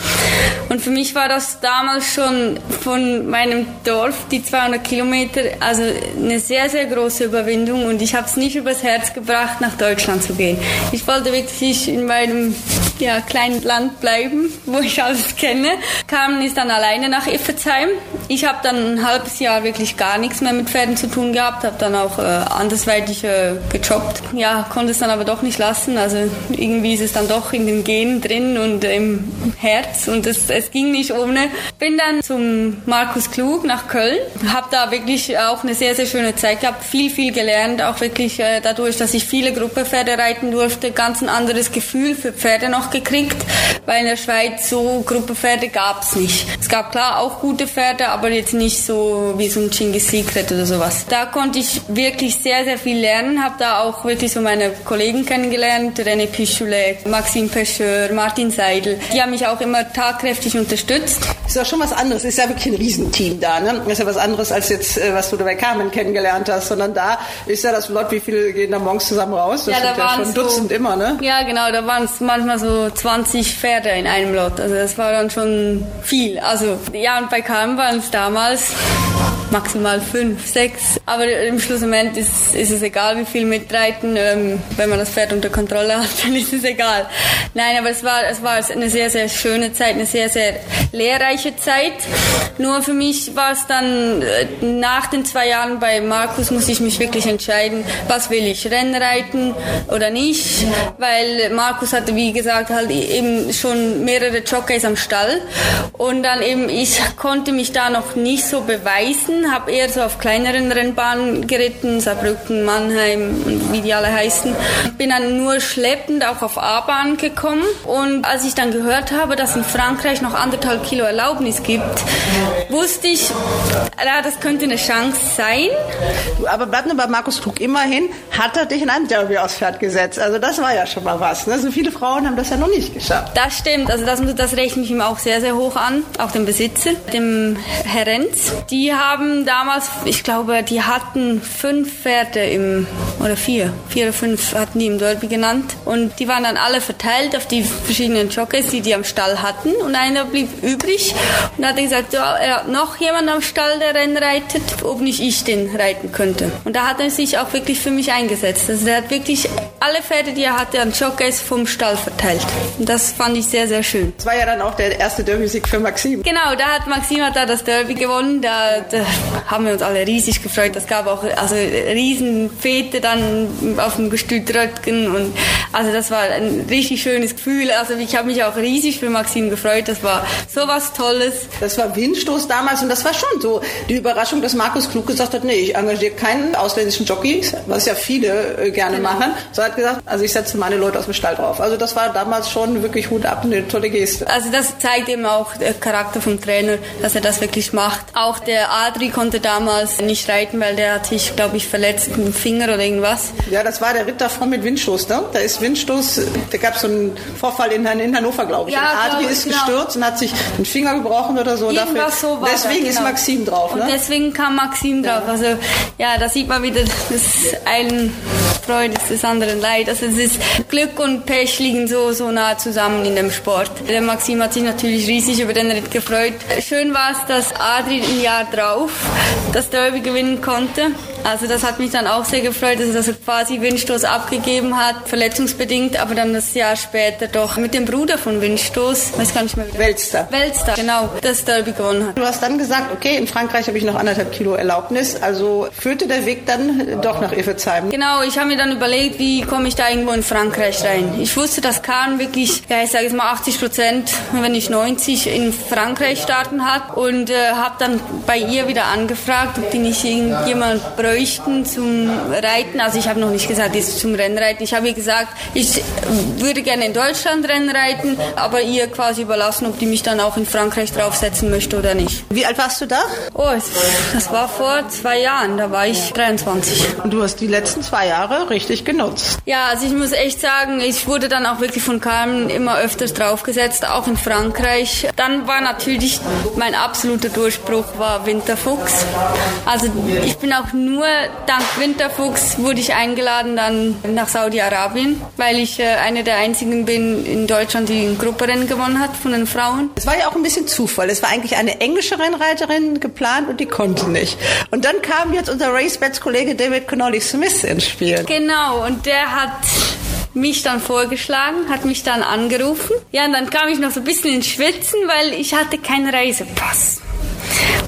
Und für mich war das damals schon von meinem Dorf, die 200 Kilometer, also eine sehr, sehr große Überwindung. Und ich habe es nicht übers Herz gebracht, nach Deutschland zu gehen. Ich wollte wirklich in meinem ja, kleinen Land bleiben, wo ich alles kenne. Carmen ist dann alleine nach Iffezheim. Ich habe dann ein halbes Jahr wirklich gar nichts mehr mit Pferden zu tun gehabt, habe dann auch äh, andersweitig äh, gejobbt. Ja, konnte es dann aber doch nicht lassen. Also irgendwie ist es dann doch in den Genen drin und im Herz und es, es ging nicht ohne. Bin dann zum Markus Klug nach Köln, habe da wirklich auch eine sehr, sehr schöne Zeit gehabt, viel, viel gelernt, auch wirklich äh, dadurch, dass ich viele Gruppepferde reiten durfte, ganz ein anderes Gefühl für Pferde noch gekriegt, weil in der Schweiz so Gruppepferde gab es nicht. Es gab klar auch gute Pferde, aber jetzt nicht so wie so ein Genghis Secret oder sowas. Da konnte ich wirklich sehr, sehr viel lernen, habe da auch wirklich so meine Kollegen kennengelernt, René Pichulet, Maxime Pecheur, Martin Seidel. Die haben mich auch immer tatkräftig unterstützt. Ist ja schon was anderes, ist ja wirklich ein Riesenteam da, ne? Ist ja was anderes als jetzt, äh, was du da bei Carmen kennengelernt hast, sondern da ist ja das Lot, wie viele gehen da morgens zusammen raus? Das ja, da sind ja schon Dutzend so, immer, ne? Ja, genau, da waren es manchmal so 20 Pferde in einem Lot. Also das war dann schon viel. Also ja, und bei Carmen waren es damals maximal fünf, sechs. Aber im Schlussmoment ist, ist es egal, wie viel mitreiten. Ähm, wenn man das Pferd unter Kontrolle hat, dann ist es egal. Nein, aber es war, es war eine sehr, sehr schöne Zeit, eine sehr, sehr lehrreiche Zeit. Nur für mich war es dann äh, nach den zwei Jahren bei Markus muss ich mich wirklich entscheiden, was will ich, Rennreiten oder nicht, weil Markus hatte, wie gesagt, halt eben schon mehrere Jockeys am Stall und dann eben ich konnte mich da noch nicht so beweisen, habe eher so auf kleineren Rennbahnen geritten, Saarbrücken, Mannheim und wie die alle heißen. Bin dann nur schleppend auch auf A-Bahn gekommen und als ich dann gehört habe, dass in Frankreich noch anderthalb Kilo Erlaubnis gibt, wusste ich, ja, das könnte eine Chance sein. Aber bleib nur bei Markus Krug. Immerhin hat er dich in einem Derby aufs Pferd gesetzt. Also das war ja schon mal was. Ne? So viele Frauen haben das ja noch nicht geschafft. Das stimmt. Also das, das rechne ich ihm auch sehr, sehr hoch an. Auch dem Besitzer, dem Herr Renz. Die haben damals, ich glaube, die hatten fünf Pferde im, oder vier, vier oder fünf hatten die im Derby genannt. Und die waren dann alle verteilt auf die verschiedenen Jockeys, die die am Stall hatten. Und einer blieb übrig und hat gesagt, ja, er hat noch jemand am Stall, der Rennen reitet, ob nicht ich den reiten könnte. Und da hat er sich auch wirklich für mich eingesetzt. Also er hat wirklich alle Pferde, die er hatte, an Jockeys vom Stall verteilt. Und das fand ich sehr, sehr schön. Das war ja dann auch der erste Derby-Sieg für Maxim. Genau, da hat Maxim hat da das Derby gewonnen. Da, da haben wir uns alle riesig gefreut. Das gab auch also riesen Fete dann auf dem Gestüt Röttgen und also das war ein richtig schönes Gefühl. Also ich habe mich auch riesig für Maxim gefreut. Das war sowas Tolles. Das war Windstoß damals und das war schon so die Überraschung, dass Markus Klug gesagt hat, nee, ich engagiere keinen ausländischen Jockey, was ja viele äh, gerne genau. machen. So hat gesagt, also ich setze meine Leute aus dem Stall drauf. Also das war damals schon wirklich Hut ab, eine tolle Geste. Also das zeigt eben auch der Charakter vom Trainer, dass er das wirklich macht. Auch der Adri konnte damals nicht reiten, weil der hat sich, glaube ich, verletzt mit dem Finger oder irgendwas. Ja, das war der Ritt davon mit Windstoß, ne? Da ist Windstoß, da gab es so einen Vorfall in, in Hannover, glaube ich. Ja, und Adri ist genau. gestürzt und hat sich den Finger gebrochen oder so. Irgendwas Dafür, so war Deswegen das, genau. ist Maxim drauf, ne? Und deswegen kam Maxim drauf. Also ja, da sieht man wieder, das einen Freude ist des anderen Leid. Also es ist Glück und Pech liegen so, so nah zusammen in dem Sport. Der Maxim hat sich natürlich riesig über den Ritt gefreut. Schön war es, dass Adri ein Jahr drauf das Derby gewinnen konnte. Also das hat mich dann auch sehr gefreut, dass er quasi Windstoß abgegeben hat, verletzungsbedingt, aber dann das Jahr später doch mit dem Bruder von Windstoß, weiß gar nicht mehr Welster. Welster, genau, das Derby gewonnen hat. Du hast dann gesagt, okay, in Frankreich habe ich noch anderthalb Kilo Erlaubnis, also führte der Weg dann doch nach Iffezheim. Genau, ich habe mir dann überlegt, wie komme ich da irgendwo in Frankreich rein. Ich wusste, dass Kahn wirklich, ja ich sage jetzt mal 80 Prozent, wenn nicht 90, in Frankreich starten hat und äh, habe dann bei ihr wieder angefragt, ob die nicht irgendjemand bräuchte bräuchten zum Reiten. Also ich habe noch nicht gesagt, jetzt zum Rennreiten. Ich habe ihr gesagt, ich würde gerne in Deutschland Rennen reiten, aber ihr quasi überlassen, ob die mich dann auch in Frankreich draufsetzen möchte oder nicht. Wie alt warst du da? Oh, das war vor zwei Jahren. Da war ich 23. Und du hast die letzten zwei Jahre richtig genutzt. Ja, also ich muss echt sagen, ich wurde dann auch wirklich von Carmen immer öfters draufgesetzt, auch in Frankreich. Dann war natürlich mein absoluter Durchbruch war Winterfuchs. Also ich bin auch nur nur dank Winterfuchs wurde ich eingeladen dann nach Saudi-Arabien, weil ich äh, eine der einzigen bin in Deutschland, die ein Grupperennen gewonnen hat von den Frauen. Es war ja auch ein bisschen Zufall. Es war eigentlich eine englische Rennreiterin geplant und die konnte nicht. Und dann kam jetzt unser RaceBets-Kollege David Connolly Smith ins Spiel. Genau, und der hat mich dann vorgeschlagen, hat mich dann angerufen. Ja, und dann kam ich noch so ein bisschen ins Schwitzen, weil ich hatte keinen Reisepass.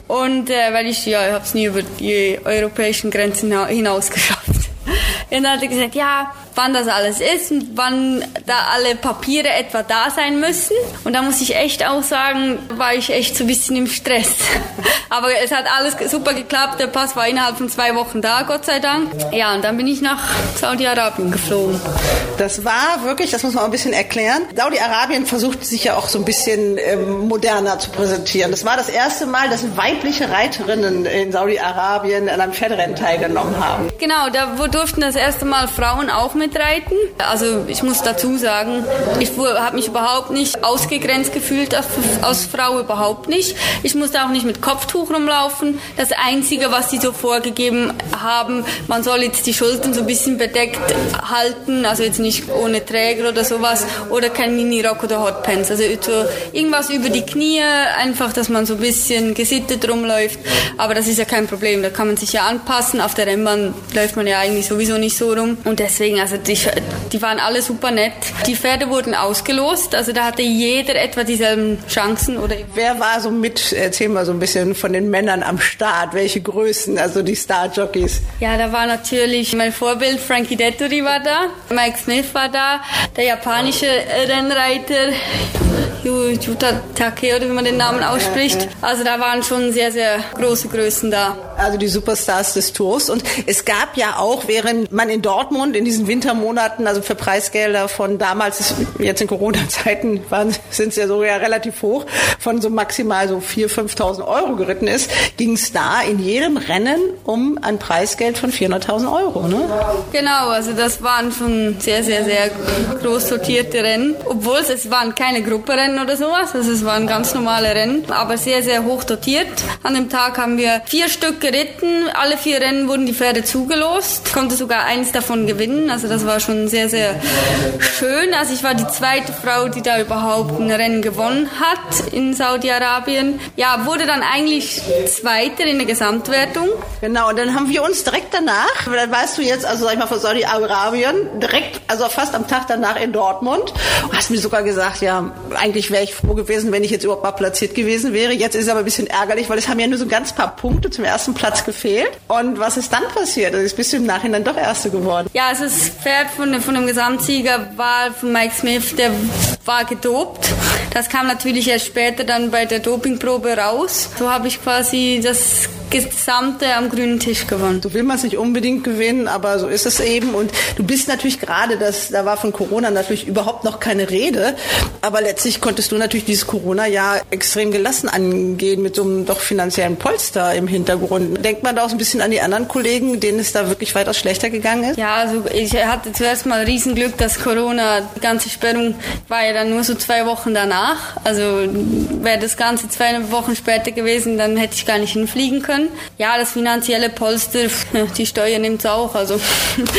Und äh, weil ich, ja, ich habe es nie über die europäischen Grenzen hinaus geschafft. Und dann hat er gesagt, ja, wann das alles ist und wann da alle Papiere etwa da sein müssen. Und da muss ich echt auch sagen, war ich echt so ein bisschen im Stress. Aber es hat alles super geklappt. Der Pass war innerhalb von zwei Wochen da, Gott sei Dank. Ja, und dann bin ich nach Saudi-Arabien geflogen. Das war wirklich, das muss man auch ein bisschen erklären. Saudi-Arabien versucht sich ja auch so ein bisschen ähm, moderner zu präsentieren. Das war das erste Mal, dass weibliche Reiterinnen in Saudi-Arabien an einem Pferderennen teilgenommen haben. Genau, da durften das erste Mal Frauen auch mitreiten. Also ich muss dazu sagen, ich habe mich überhaupt nicht ausgegrenzt gefühlt als, Frau, überhaupt nicht. Ich musste auch nicht mit Kopftuch rumlaufen. Das Einzige, was sie so vorgegeben haben, man soll jetzt die Schultern so ein bisschen bedeckt halten, also jetzt nicht ohne Träger oder sowas oder kein Mini-Rock oder Hotpants. Also so irgendwas über die Knie, einfach, dass man so ein bisschen gesittet rumläuft. Aber das ist ja kein Problem, da kann man sich ja anpassen. Auf der Rennbahn läuft man ja eigentlich sowieso nicht so rum. Und deswegen, also die, die waren alle super nett. Die Pferde wurden ausgelost, also da hatte jeder etwa dieselben Chancen. Oder Wer war so mit, erzähl mal so ein bisschen von den Männern am Start, welche Größen, also die Star-Jockeys? Ja, da war natürlich mein Vorbild Frankie Dettori war da, Mike Smith war da, der japanische Rennreiter Yuta Take oder wie man den Namen ausspricht. Also da waren schon sehr, sehr große Größen da. Also die Superstars des Tours. Und es gab ja auch, während man in Dortmund in diesen Wintermonaten, also für Preisgelder von damals, jetzt in Corona-Zeiten sind es ja so ja relativ hoch, von so maximal so 4.000, 5.000 Euro geritten ist, ging es da in jedem Rennen um ein Preisgeld von 400.000 Euro. Ne? Genau, also das waren schon sehr, sehr, sehr groß sortierte Rennen. Obwohl es, es waren keine Grupperennen oder sowas, also es waren ganz normale Rennen, aber sehr, sehr hoch dotiert. An dem Tag haben wir vier Stück geritten, alle vier Rennen wurden die Pferde zugelost, konnte sogar eins davon gewinnen, also das war schon sehr, sehr schön. Also ich war die zweite Frau, die da überhaupt ein Rennen gewonnen hat in Saudi-Arabien. Ja, wurde dann eigentlich Zweiter in der Gesamtwertung. Genau, und dann haben wir uns direkt danach, dann weißt du jetzt, also sag ich mal von Saudi-Arabien, direkt, also fast am Tag danach in Dortmund, hast mir sogar gesagt, ja, eigentlich wäre ich froh gewesen, wenn ich jetzt überhaupt mal platziert gewesen wäre. Jetzt ist es aber ein bisschen ärgerlich, weil es haben ja nur so ganz paar Punkte zum ersten Platz gefehlt. Und was ist dann passiert? Also bist du im Nachhinein doch Erste geworden. Ja, also das Pferd von, von dem Gesamtsieger war von Mike Smith, der war gedopt. Das kam natürlich erst später dann bei der Dopingprobe raus. So habe ich quasi das Gesamte am grünen Tisch gewonnen. So will man es nicht unbedingt gewinnen, aber so ist es eben. Und du bist natürlich gerade, das, da war von Corona natürlich überhaupt noch keine Rede, aber letztlich konntest du natürlich dieses Corona-Jahr extrem gelassen angehen mit so einem doch finanziellen Polster im Hintergrund. Denkt man da auch so ein bisschen an die anderen Kollegen, denen es da wirklich weitaus schlechter gegangen ist? Ja, also ich hatte zuerst mal Riesenglück, dass Corona, die ganze Sperrung war ja dann nur so zwei Wochen danach. Also wäre das Ganze zwei Wochen später gewesen, dann hätte ich gar nicht hinfliegen können. Ja, das finanzielle Polster, die Steuer nimmt es auch. Also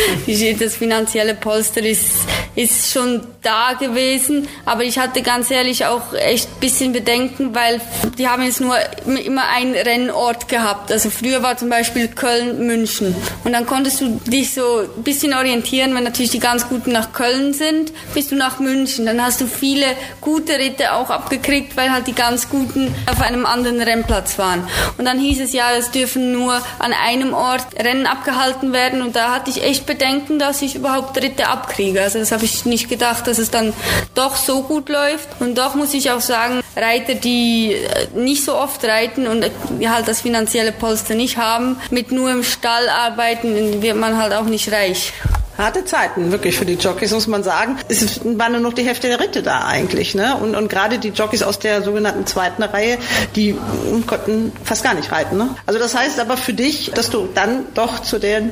das finanzielle Polster ist, ist schon da gewesen. Aber ich hatte ganz ehrlich auch echt ein bisschen Bedenken, weil die haben jetzt nur immer einen Rennort gehabt. Also früher war zum Beispiel Köln, München. Und dann konntest du dich so ein bisschen orientieren, wenn natürlich die ganz Guten nach Köln sind, bist du nach München. Dann hast du viele gute Ritte auch abgekriegt, weil halt die ganz Guten auf einem anderen Rennplatz waren. Und dann hieß es ja, es dürfen nur an einem Ort Rennen abgehalten werden. Und da hatte ich echt Bedenken, dass ich überhaupt Ritte abkriege. Also das habe ich nicht gedacht, dass es dann doch so gut läuft. Und doch muss ich auch sagen, Reiter, die äh, nicht so oft reiten und halt das finanzielle Polster nicht haben, mit nur im Stall arbeiten, wird man halt auch nicht reich. Harte Zeiten, wirklich für die Jockeys, muss man sagen. Es war nur noch die Hälfte der Ritte da eigentlich. Ne? Und, und gerade die Jockeys aus der sogenannten zweiten Reihe, die konnten fast gar nicht reiten. Ne? Also das heißt aber für dich, dass du dann doch zu den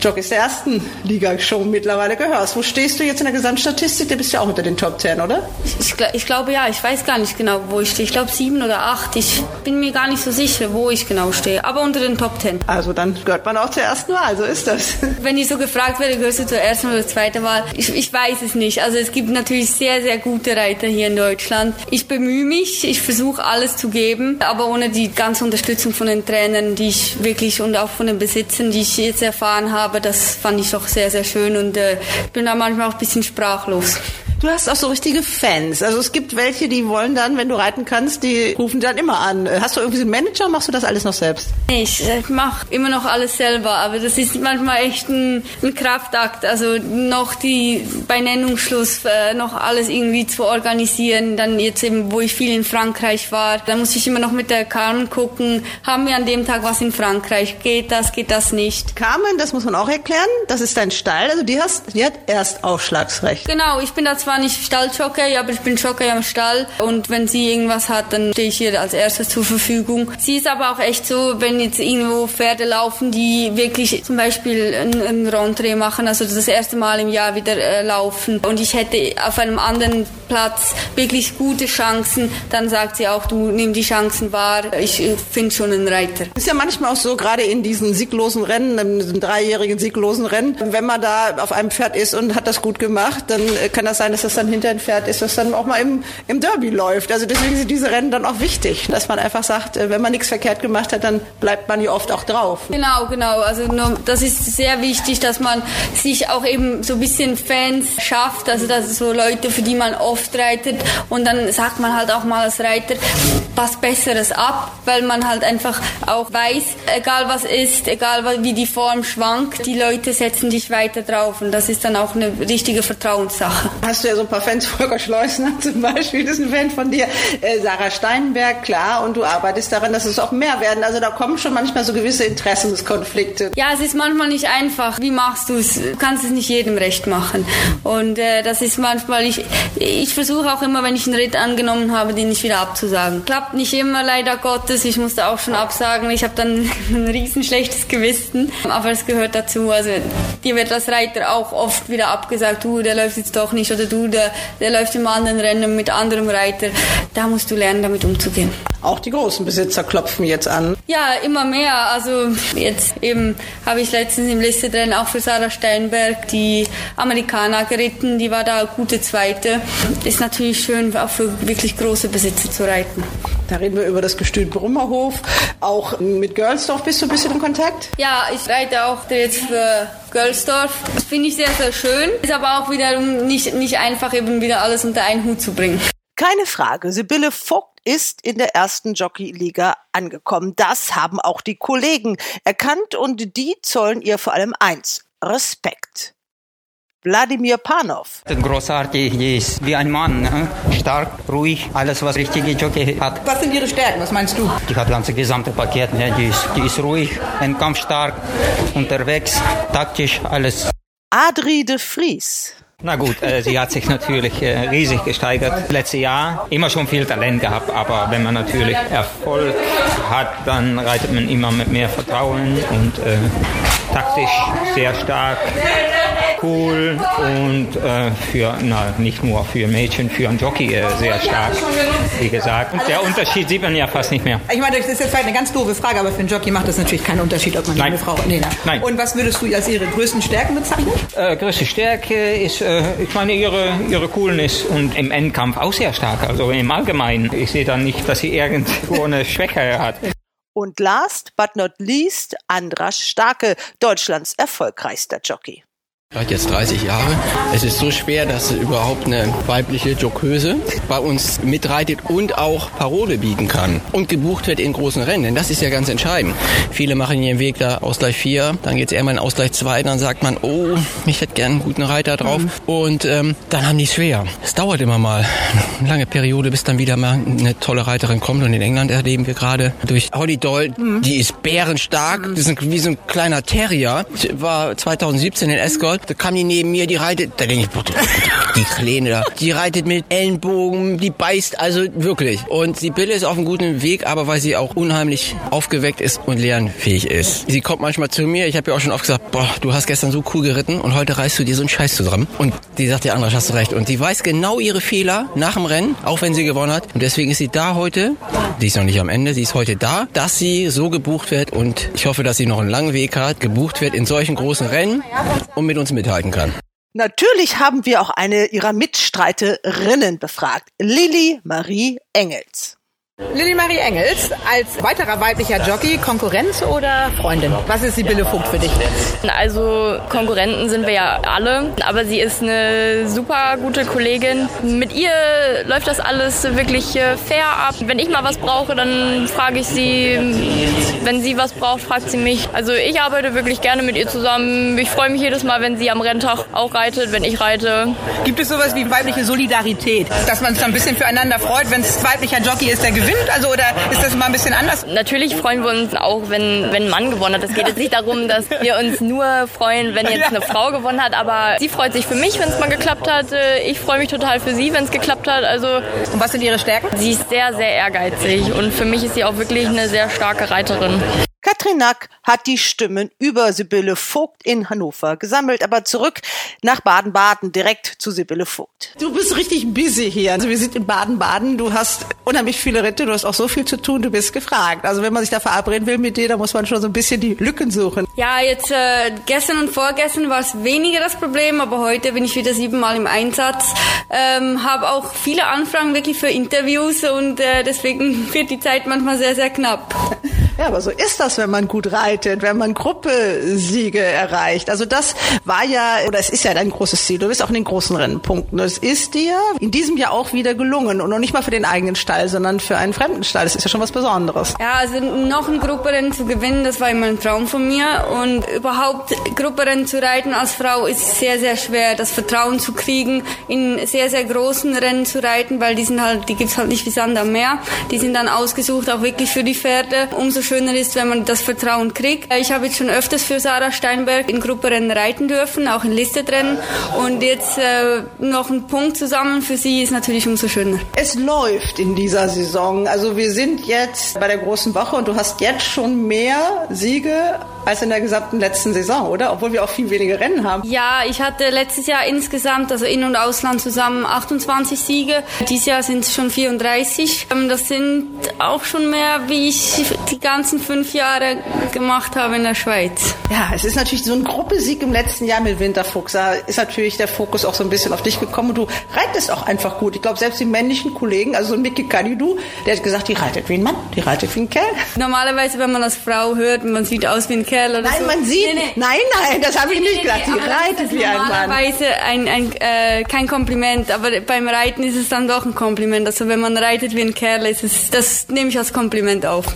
Jockeys der ersten Liga schon mittlerweile gehörst. Wo stehst du jetzt in der Gesamtstatistik? Du bist ja auch unter den Top Ten, oder? Ich, ich glaube ja, ich weiß gar nicht genau, wo ich stehe. Ich glaube sieben oder acht. Ich bin mir gar nicht so sicher, wo ich genau stehe. Aber unter den Top Ten. Also dann gehört man auch zur ersten Wahl, so ist das. Wenn ich so gefragt werde, gehörst du zur ersten oder zweiten Wahl? Ich, ich weiß es nicht. Also es gibt natürlich sehr, sehr gute Reiter hier in Deutschland. Ich bemühe mich, ich versuche alles zu geben, aber ohne die ganze Unterstützung von den Trainern, die ich wirklich und auch von den Besitzern, die ich jetzt erfahren habe, das fand ich doch sehr, sehr schön und äh, bin da manchmal auch ein bisschen sprachlos. Du hast auch so richtige Fans. Also es gibt welche, die wollen dann, wenn du reiten kannst, die rufen dann immer an. Hast du irgendwie einen Manager? Machst du das alles noch selbst? Ich mache immer noch alles selber, aber das ist manchmal echt ein, ein Kraftakt. Also noch die bei Nennungsschluss äh, noch alles irgendwie zu organisieren. Dann jetzt eben, wo ich viel in Frankreich war, da muss ich immer noch mit der Carmen gucken. Haben wir an dem Tag was in Frankreich? Geht das? Geht das nicht? Carmen, das muss man auch erklären. Das ist dein Stall. Also die hast, die hat erst Aufschlagsrecht. Genau. Ich bin da zwar zwar nicht Stalljockey, aber ich bin Jockey am Stall und wenn sie irgendwas hat, dann stehe ich ihr als erstes zur Verfügung. Sie ist aber auch echt so, wenn jetzt irgendwo Pferde laufen, die wirklich zum Beispiel ein, Rentrée machen, also das erste Mal im Jahr wieder äh, laufen und ich hätte auf einem anderen Platz wirklich gute Chancen, dann sagt sie auch, du nimm die Chancen wahr, ich finde schon einen Reiter. Ist ja manchmal auch so, gerade in diesen sieglosen Rennen, in diesen dreijährigen sieglosen Rennen, wenn man da auf einem Pferd ist und hat das gut gemacht, dann kann das sein, dass dass das dann hinter ein Pferd ist, was dann auch mal im, im Derby läuft. Also deswegen sind diese Rennen dann auch wichtig, dass man einfach sagt, äh, wenn man nichts verkehrt gemacht hat, dann bleibt man ja oft auch drauf. Genau, genau. Also das ist sehr wichtig, dass man sich auch eben so ein bisschen Fans schafft, also dass es so Leute, für die man oft reitet und dann sagt man halt auch mal als Reiter was Besseres ab, weil man halt einfach auch weiß, egal was ist, egal wie die Form schwankt, die Leute setzen dich weiter drauf und das ist dann auch eine richtige Vertrauenssache. Hast du ja so ein paar Fans, Volker Schleusner zum Beispiel, das ist ein Fan von dir, äh, Sarah Steinberg, klar, und du arbeitest daran, dass es auch mehr werden. Also da kommen schon manchmal so gewisse Interessenskonflikte. Ja, es ist manchmal nicht einfach. Wie machst du es? Du kannst es nicht jedem recht machen. Und äh, das ist manchmal, ich, ich versuche auch immer, wenn ich einen Ritt angenommen habe, den nicht wieder abzusagen. Klappt nicht immer, leider Gottes. Ich musste auch schon absagen. Ich habe dann ein riesen schlechtes Gewissen. Aber es gehört dazu. Also dir wird als Reiter auch oft wieder abgesagt, du, der läuft jetzt doch nicht oder du, der, der läuft im anderen Rennen mit anderem Reiter. Da musst du lernen, damit umzugehen. Auch die großen Besitzer klopfen jetzt an. Ja, immer mehr. Also jetzt eben habe ich letztens im Listerennen auch für Sarah Steinberg die Amerikaner geritten. Die war da gute Zweite. Ist natürlich schön, auch für wirklich große Besitzer zu reiten. Da reden wir über das Gestüt Brummerhof. Auch mit Girlsdorf bist du ein bisschen in Kontakt? Ja, ich reite auch jetzt für Girlsdorf. Das finde ich sehr, sehr schön. Ist aber auch wiederum nicht, nicht einfach, eben wieder alles unter einen Hut zu bringen. Keine Frage, Sibylle Vogt ist in der ersten Jockey-Liga angekommen. Das haben auch die Kollegen erkannt und die zollen ihr vor allem eins, Respekt. Wladimir Panov. Großartig, die ist wie ein Mann, ne? stark, ruhig, alles was richtige Jockey hat. Was sind ihre Stärken, was meinst du? Die hat das ganze gesamte Paket, ne? die, ist, die ist ruhig, ein Kampfstark, unterwegs, taktisch, alles. Adri de Vries. Na gut, äh, sie hat sich natürlich äh, riesig gesteigert. Letztes Jahr immer schon viel Talent gehabt, aber wenn man natürlich Erfolg hat, dann reitet man immer mit mehr Vertrauen und äh, taktisch sehr stark cool und äh, für, na, nicht nur für Mädchen, für einen Jockey äh, sehr stark, wie gesagt. Und der Unterschied sieht man ja fast nicht mehr. Ich meine, das ist jetzt vielleicht eine ganz doofe Frage, aber für einen Jockey macht das natürlich keinen Unterschied, ob man Nein. eine Frau nee, nein. Nein. Und was würdest du als ihre größten Stärken bezeichnen? Äh, größte Stärke ist, äh, ich meine, ihre, ihre Coolness und im Endkampf auch sehr stark, also im Allgemeinen. Ich sehe dann nicht, dass sie irgendwo eine Schwäche hat. Und last but not least, Andras Starke, Deutschlands erfolgreichster Jockey. Hat jetzt 30 Jahre. Es ist so schwer, dass überhaupt eine weibliche Joköse bei uns mitreitet und auch Parole bieten kann und gebucht wird in großen Rennen. Denn das ist ja ganz entscheidend. Viele machen ihren Weg da Ausgleich 4, dann geht es eher mal in Ausgleich 2, dann sagt man, oh, ich hätte gern einen guten Reiter drauf. Mhm. Und ähm, dann haben die es schwer. Es dauert immer mal eine lange Periode, bis dann wieder mal eine tolle Reiterin kommt. Und in England erleben wir gerade durch Holly Doyle, mhm. die ist bärenstark, das ist wie so ein kleiner Terrier. Ich war 2017 in Escort da kam die neben mir, die reitet, da denke ich, die Kleine da, die reitet mit Ellenbogen, die beißt, also wirklich. Und Sibylle ist auf einem guten Weg, aber weil sie auch unheimlich aufgeweckt ist und lernfähig ist. Sie kommt manchmal zu mir, ich habe ja auch schon oft gesagt, boah, du hast gestern so cool geritten und heute reißt du dir so einen Scheiß zusammen. Und die sagt, der andere, hast du recht. Und die weiß genau ihre Fehler nach dem Rennen, auch wenn sie gewonnen hat. Und deswegen ist sie da heute, die ist noch nicht am Ende, sie ist heute da, dass sie so gebucht wird und ich hoffe, dass sie noch einen langen Weg hat, gebucht wird in solchen großen Rennen und mit uns mithalten kann. Natürlich haben wir auch eine ihrer Mitstreiterinnen befragt. Lilly Marie Engels. Lilly Marie Engels, als weiterer weiblicher Jockey, Konkurrenz oder Freundin? Was ist Sibylle Vogt für dich? Also Konkurrenten sind wir ja alle, aber sie ist eine super gute Kollegin. Mit ihr läuft das alles wirklich äh, fair ab. Wenn ich mal was brauche, dann frage ich sie. Wenn sie was braucht, fragt sie mich. Also ich arbeite wirklich gerne mit ihr zusammen. Ich freue mich jedes Mal, wenn sie am Renntag auch reitet, wenn ich reite. Gibt es sowas wie weibliche Solidarität? Dass man sich ein bisschen füreinander freut, wenn es weiblicher Jockey ist, der gewinnt? Also oder ist das mal ein bisschen anders? Natürlich freuen wir uns auch, wenn, wenn ein Mann gewonnen hat. Es geht jetzt nicht darum, dass wir uns nur freuen, wenn jetzt eine Frau gewonnen hat, aber sie freut sich für mich, wenn es mal geklappt hat. Ich freue mich total für sie, wenn es geklappt hat. Also und was sind ihre Stärken? Sie ist sehr, sehr ehrgeizig und für mich ist sie auch wirklich eine sehr starke Reiterin. Katrin Nack hat die Stimmen über Sibylle Vogt in Hannover gesammelt, aber zurück nach Baden-Baden, direkt zu Sibylle Vogt. Du bist richtig busy hier. Also wir sind in Baden-Baden, du hast unheimlich viele Ritte, du hast auch so viel zu tun, du bist gefragt. Also wenn man sich da verabreden will mit dir, da muss man schon so ein bisschen die Lücken suchen. Ja, jetzt äh, gestern und vorgestern war es weniger das Problem, aber heute bin ich wieder siebenmal im Einsatz. Ähm, habe auch viele Anfragen wirklich für Interviews und äh, deswegen wird die Zeit manchmal sehr, sehr knapp. Ja, aber so ist das, wenn man gut reitet, wenn man Gruppesiege erreicht. Also das war ja, oder es ist ja dein großes Ziel. Du bist auch in den großen Rennpunkten. Es ist dir in diesem Jahr auch wieder gelungen. Und noch nicht mal für den eigenen Stall, sondern für einen fremden Stall. Das ist ja schon was Besonderes. Ja, also noch ein Grupperennen zu gewinnen, das war immer ein Traum von mir. Und überhaupt Grupperennen zu reiten als Frau ist sehr, sehr schwer. Das Vertrauen zu kriegen, in sehr, sehr großen Rennen zu reiten, weil die sind halt, die gibt's halt nicht wie Sand am Meer. Die sind dann ausgesucht, auch wirklich für die Pferde. Umso schöner ist, wenn man das Vertrauen kriegt. Ich habe jetzt schon öfters für Sarah Steinberg in Grupperennen reiten dürfen, auch in Listetrennen. Und jetzt äh, noch ein Punkt zusammen für sie ist natürlich umso schöner. Es läuft in dieser Saison. Also wir sind jetzt bei der großen Woche und du hast jetzt schon mehr Siege als in der gesamten letzten Saison, oder? Obwohl wir auch viel weniger Rennen haben. Ja, ich hatte letztes Jahr insgesamt, also In- und Ausland zusammen 28 Siege. Dieses Jahr sind es schon 34. Das sind auch schon mehr, wie ich die ganzen fünf Jahre gemacht habe in der Schweiz. Ja, es ist natürlich so ein Gruppesieg im letzten Jahr mit Winterfuchs. Da ist natürlich der Fokus auch so ein bisschen auf dich gekommen und du reitest auch einfach gut. Ich glaube, selbst die männlichen Kollegen, also Mickey Kalidu, der hat gesagt, die reitet wie ein Mann, die reitet wie ein Kerl. Normalerweise, wenn man als Frau hört, man sieht aus wie ein Kerl oder nein, so. man sieht, nee, nee. nein, nein, das habe ich nicht gesagt. Die reitet wie ein Mann. Normalerweise ein, ein, äh, kein Kompliment, aber beim Reiten ist es dann doch ein Kompliment. Also wenn man reitet wie ein Kerl, ist es, das nehme ich als Kompliment auf.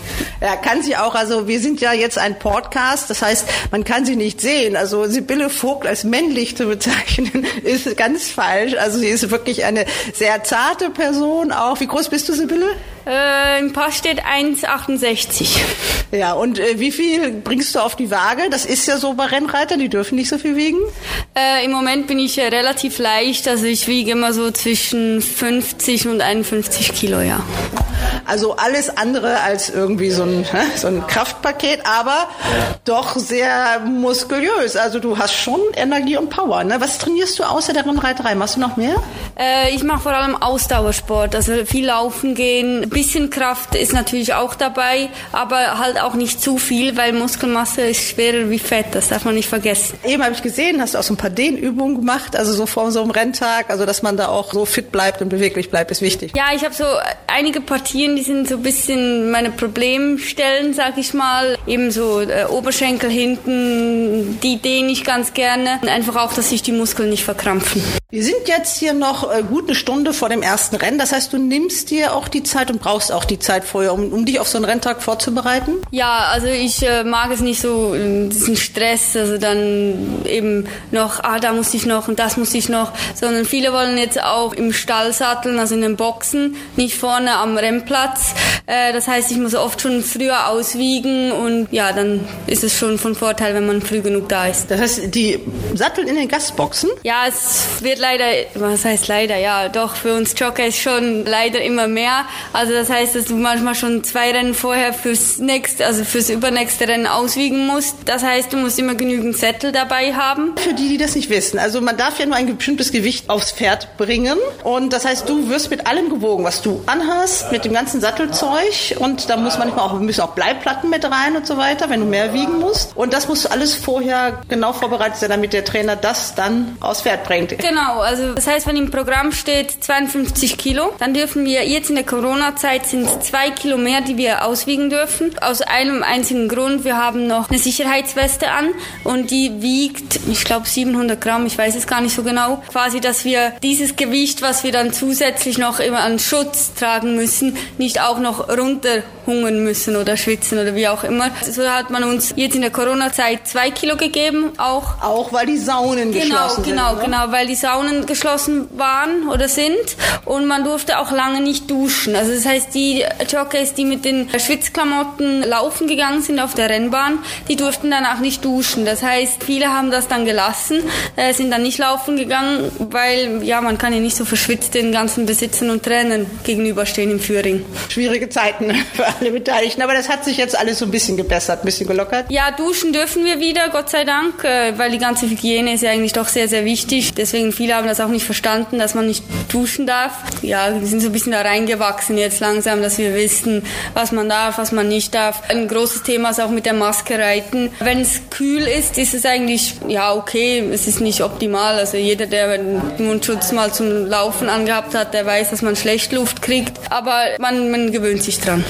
Ja, kann sie auch. Also wir sind ja jetzt ein Podcast, das heißt, man kann sie nicht sehen. Also Sibylle Vogt als männlich zu bezeichnen, ist ganz falsch. Also sie ist wirklich eine sehr zarte Person auch. Wie groß bist du, Sibylle? Äh, Im Pass steht 1,68. Ja, und äh, wie viel bringst du auf die Waage? Das ist ja so bei Rennreitern, die dürfen nicht so viel wiegen. Äh, Im Moment bin ich äh, relativ leicht, also ich wiege immer so zwischen 50 und 51 Kilo, ja. Also alles andere als irgendwie so ein, so ein Kraftpaket, aber doch sehr muskulös. Also du hast schon Energie und Power. Ne? Was trainierst du außer der Rennreiterei? Machst du noch mehr? Äh, ich mache vor allem Ausdauersport, also viel laufen gehen. Ein bisschen Kraft ist natürlich auch dabei, aber halt auch nicht zu viel, weil Muskelmasse ist schwerer wie Fett, das darf man nicht vergessen. Eben habe ich gesehen, hast du auch so ein paar Dehnübungen gemacht, also so vor so einem Renntag, also dass man da auch so fit bleibt und beweglich bleibt, ist wichtig. Ja, ich habe so einige Partien, die sind so ein bisschen meine Problemstellen, sag ich mal. Eben so äh, Oberschenkel hinten, die dehne ich ganz gerne. Einfach auch, dass sich die Muskeln nicht verkrampfen. Wir sind jetzt hier noch äh, gut eine Stunde vor dem ersten Rennen. Das heißt, du nimmst dir auch die Zeit und brauchst auch die Zeit vorher, um, um dich auf so einen Renntag vorzubereiten? Ja, also ich äh, mag es nicht so, äh, diesen Stress, also dann eben noch, ah, da muss ich noch und das muss ich noch, sondern viele wollen jetzt auch im Stall satteln, also in den Boxen, nicht vorne am Rennplatz. Äh, das heißt, ich muss oft schon früher auswiegen und ja, dann ist es schon von Vorteil, wenn man früh genug da ist. Das heißt, die satteln in den Gastboxen? Ja, es wird leider, was heißt leider, ja, doch für uns Jockeys schon leider immer mehr. Also das heißt, dass du manchmal schon zwei Rennen vorher fürs nächste, also fürs übernächste Rennen auswiegen musst. Das heißt, du musst immer genügend Sättel dabei haben. Für die, die das nicht wissen, also man darf ja nur ein bestimmtes Gewicht aufs Pferd bringen und das heißt, du wirst mit allem gewogen, was du anhast, mit dem ganzen Sattelzeug und da muss manchmal auch, müssen auch Bleiplatten mit rein und so weiter, wenn du mehr wiegen musst. Und das muss alles vorher genau vorbereitet sein, damit der Trainer das dann aufs Pferd bringt. Genau, also das heißt, wenn im Programm steht 52 Kilo, dann dürfen wir jetzt in der Corona-Zeit sind zwei Kilo mehr, die wir auswiegen dürfen. Aus einem einzigen Grund, wir haben noch eine Sicherheitsweste an und die wiegt, ich glaube 700 Gramm, ich weiß es gar nicht so genau. Quasi, dass wir dieses Gewicht, was wir dann zusätzlich noch immer an Schutz tragen müssen, nicht auch noch runterhungern müssen oder schwitzen oder wie auch immer. So hat man uns jetzt in der Corona-Zeit zwei Kilo gegeben, auch. Auch weil die Saunen genau, geschlossen genau, sind. Genau, genau, weil die Saunen geschlossen waren oder sind und man durfte auch lange nicht duschen. Also das heißt, die Jockeys, die mit den Schwitzklamotten laufen gegangen sind auf der Rennbahn, die durften danach nicht duschen. Das heißt, viele haben das dann gelassen, äh, sind dann nicht laufen gegangen, weil ja, man kann ja nicht so verschwitzt den ganzen Besitzern und Trainern gegenüberstehen im Führing. Schwierige Zeiten für alle Beteiligten, aber das hat sich jetzt alles so ein bisschen gebessert, ein bisschen gelockert. Ja, duschen dürfen wir wieder, Gott sei Dank, äh, weil die ganze Hygiene ist ja eigentlich doch sehr, sehr wichtig. Deswegen viele haben das auch nicht verstanden, dass man nicht duschen darf. Ja, wir sind so ein bisschen da reingewachsen jetzt langsam, dass wir wissen, was man darf, was man nicht darf. Ein großes Thema ist auch mit der Maske reiten. Wenn es kühl ist, ist es eigentlich, ja, okay, es ist nicht optimal. Also jeder, der den Mundschutz mal zum Laufen angehabt hat, der weiß, dass man schlecht Luft kriegt. Aber man, man gewöhnt sich dran.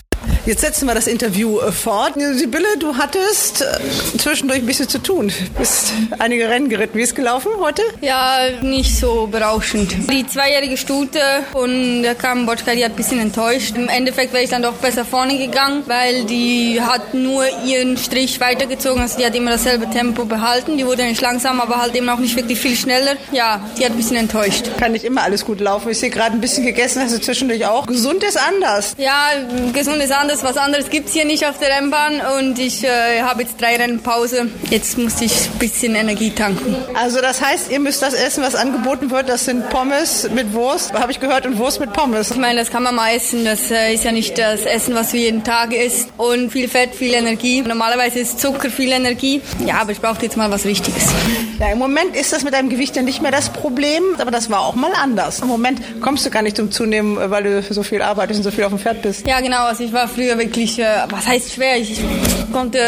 Jetzt setzen wir das Interview äh, fort. Sibylle, du hattest äh, zwischendurch ein bisschen zu tun. Du bist einige Rennen geritten. Wie ist es gelaufen heute? Ja, nicht so berauschend. Die zweijährige Stute und der Kambodscha, die hat ein bisschen enttäuscht. Im Endeffekt wäre ich dann doch besser vorne gegangen, weil die hat nur ihren Strich weitergezogen. Also die hat immer dasselbe Tempo behalten. Die wurde nicht langsam, aber halt eben auch nicht wirklich viel schneller. Ja, die hat ein bisschen enttäuscht. Kann nicht immer alles gut laufen. Ich sehe gerade ein bisschen gegessen, hast du zwischendurch auch. Gesund ist anders. Ja, gesund ist anders. Was anderes gibt's hier nicht auf der Rennbahn und ich äh, habe jetzt drei Rennen Pause. Jetzt musste ich ein bisschen Energie tanken. Also das heißt, ihr müsst das essen, was angeboten wird. Das sind Pommes mit Wurst, habe ich gehört, und Wurst mit Pommes. Ich meine, das kann man mal essen. Das äh, ist ja nicht das Essen, was wir jeden Tag isst. Und viel Fett, viel Energie. Normalerweise ist Zucker viel Energie. Ja, aber ich brauche jetzt mal was Richtiges. Ja, im Moment ist das mit deinem Gewicht ja nicht mehr das Problem, aber das war auch mal anders. Im Moment kommst du gar nicht zum Zunehmen, weil du so viel arbeitest und so viel auf dem Pferd bist. Ja, genau. Also ich war früher wirklich, äh, was heißt schwer? Ich konnte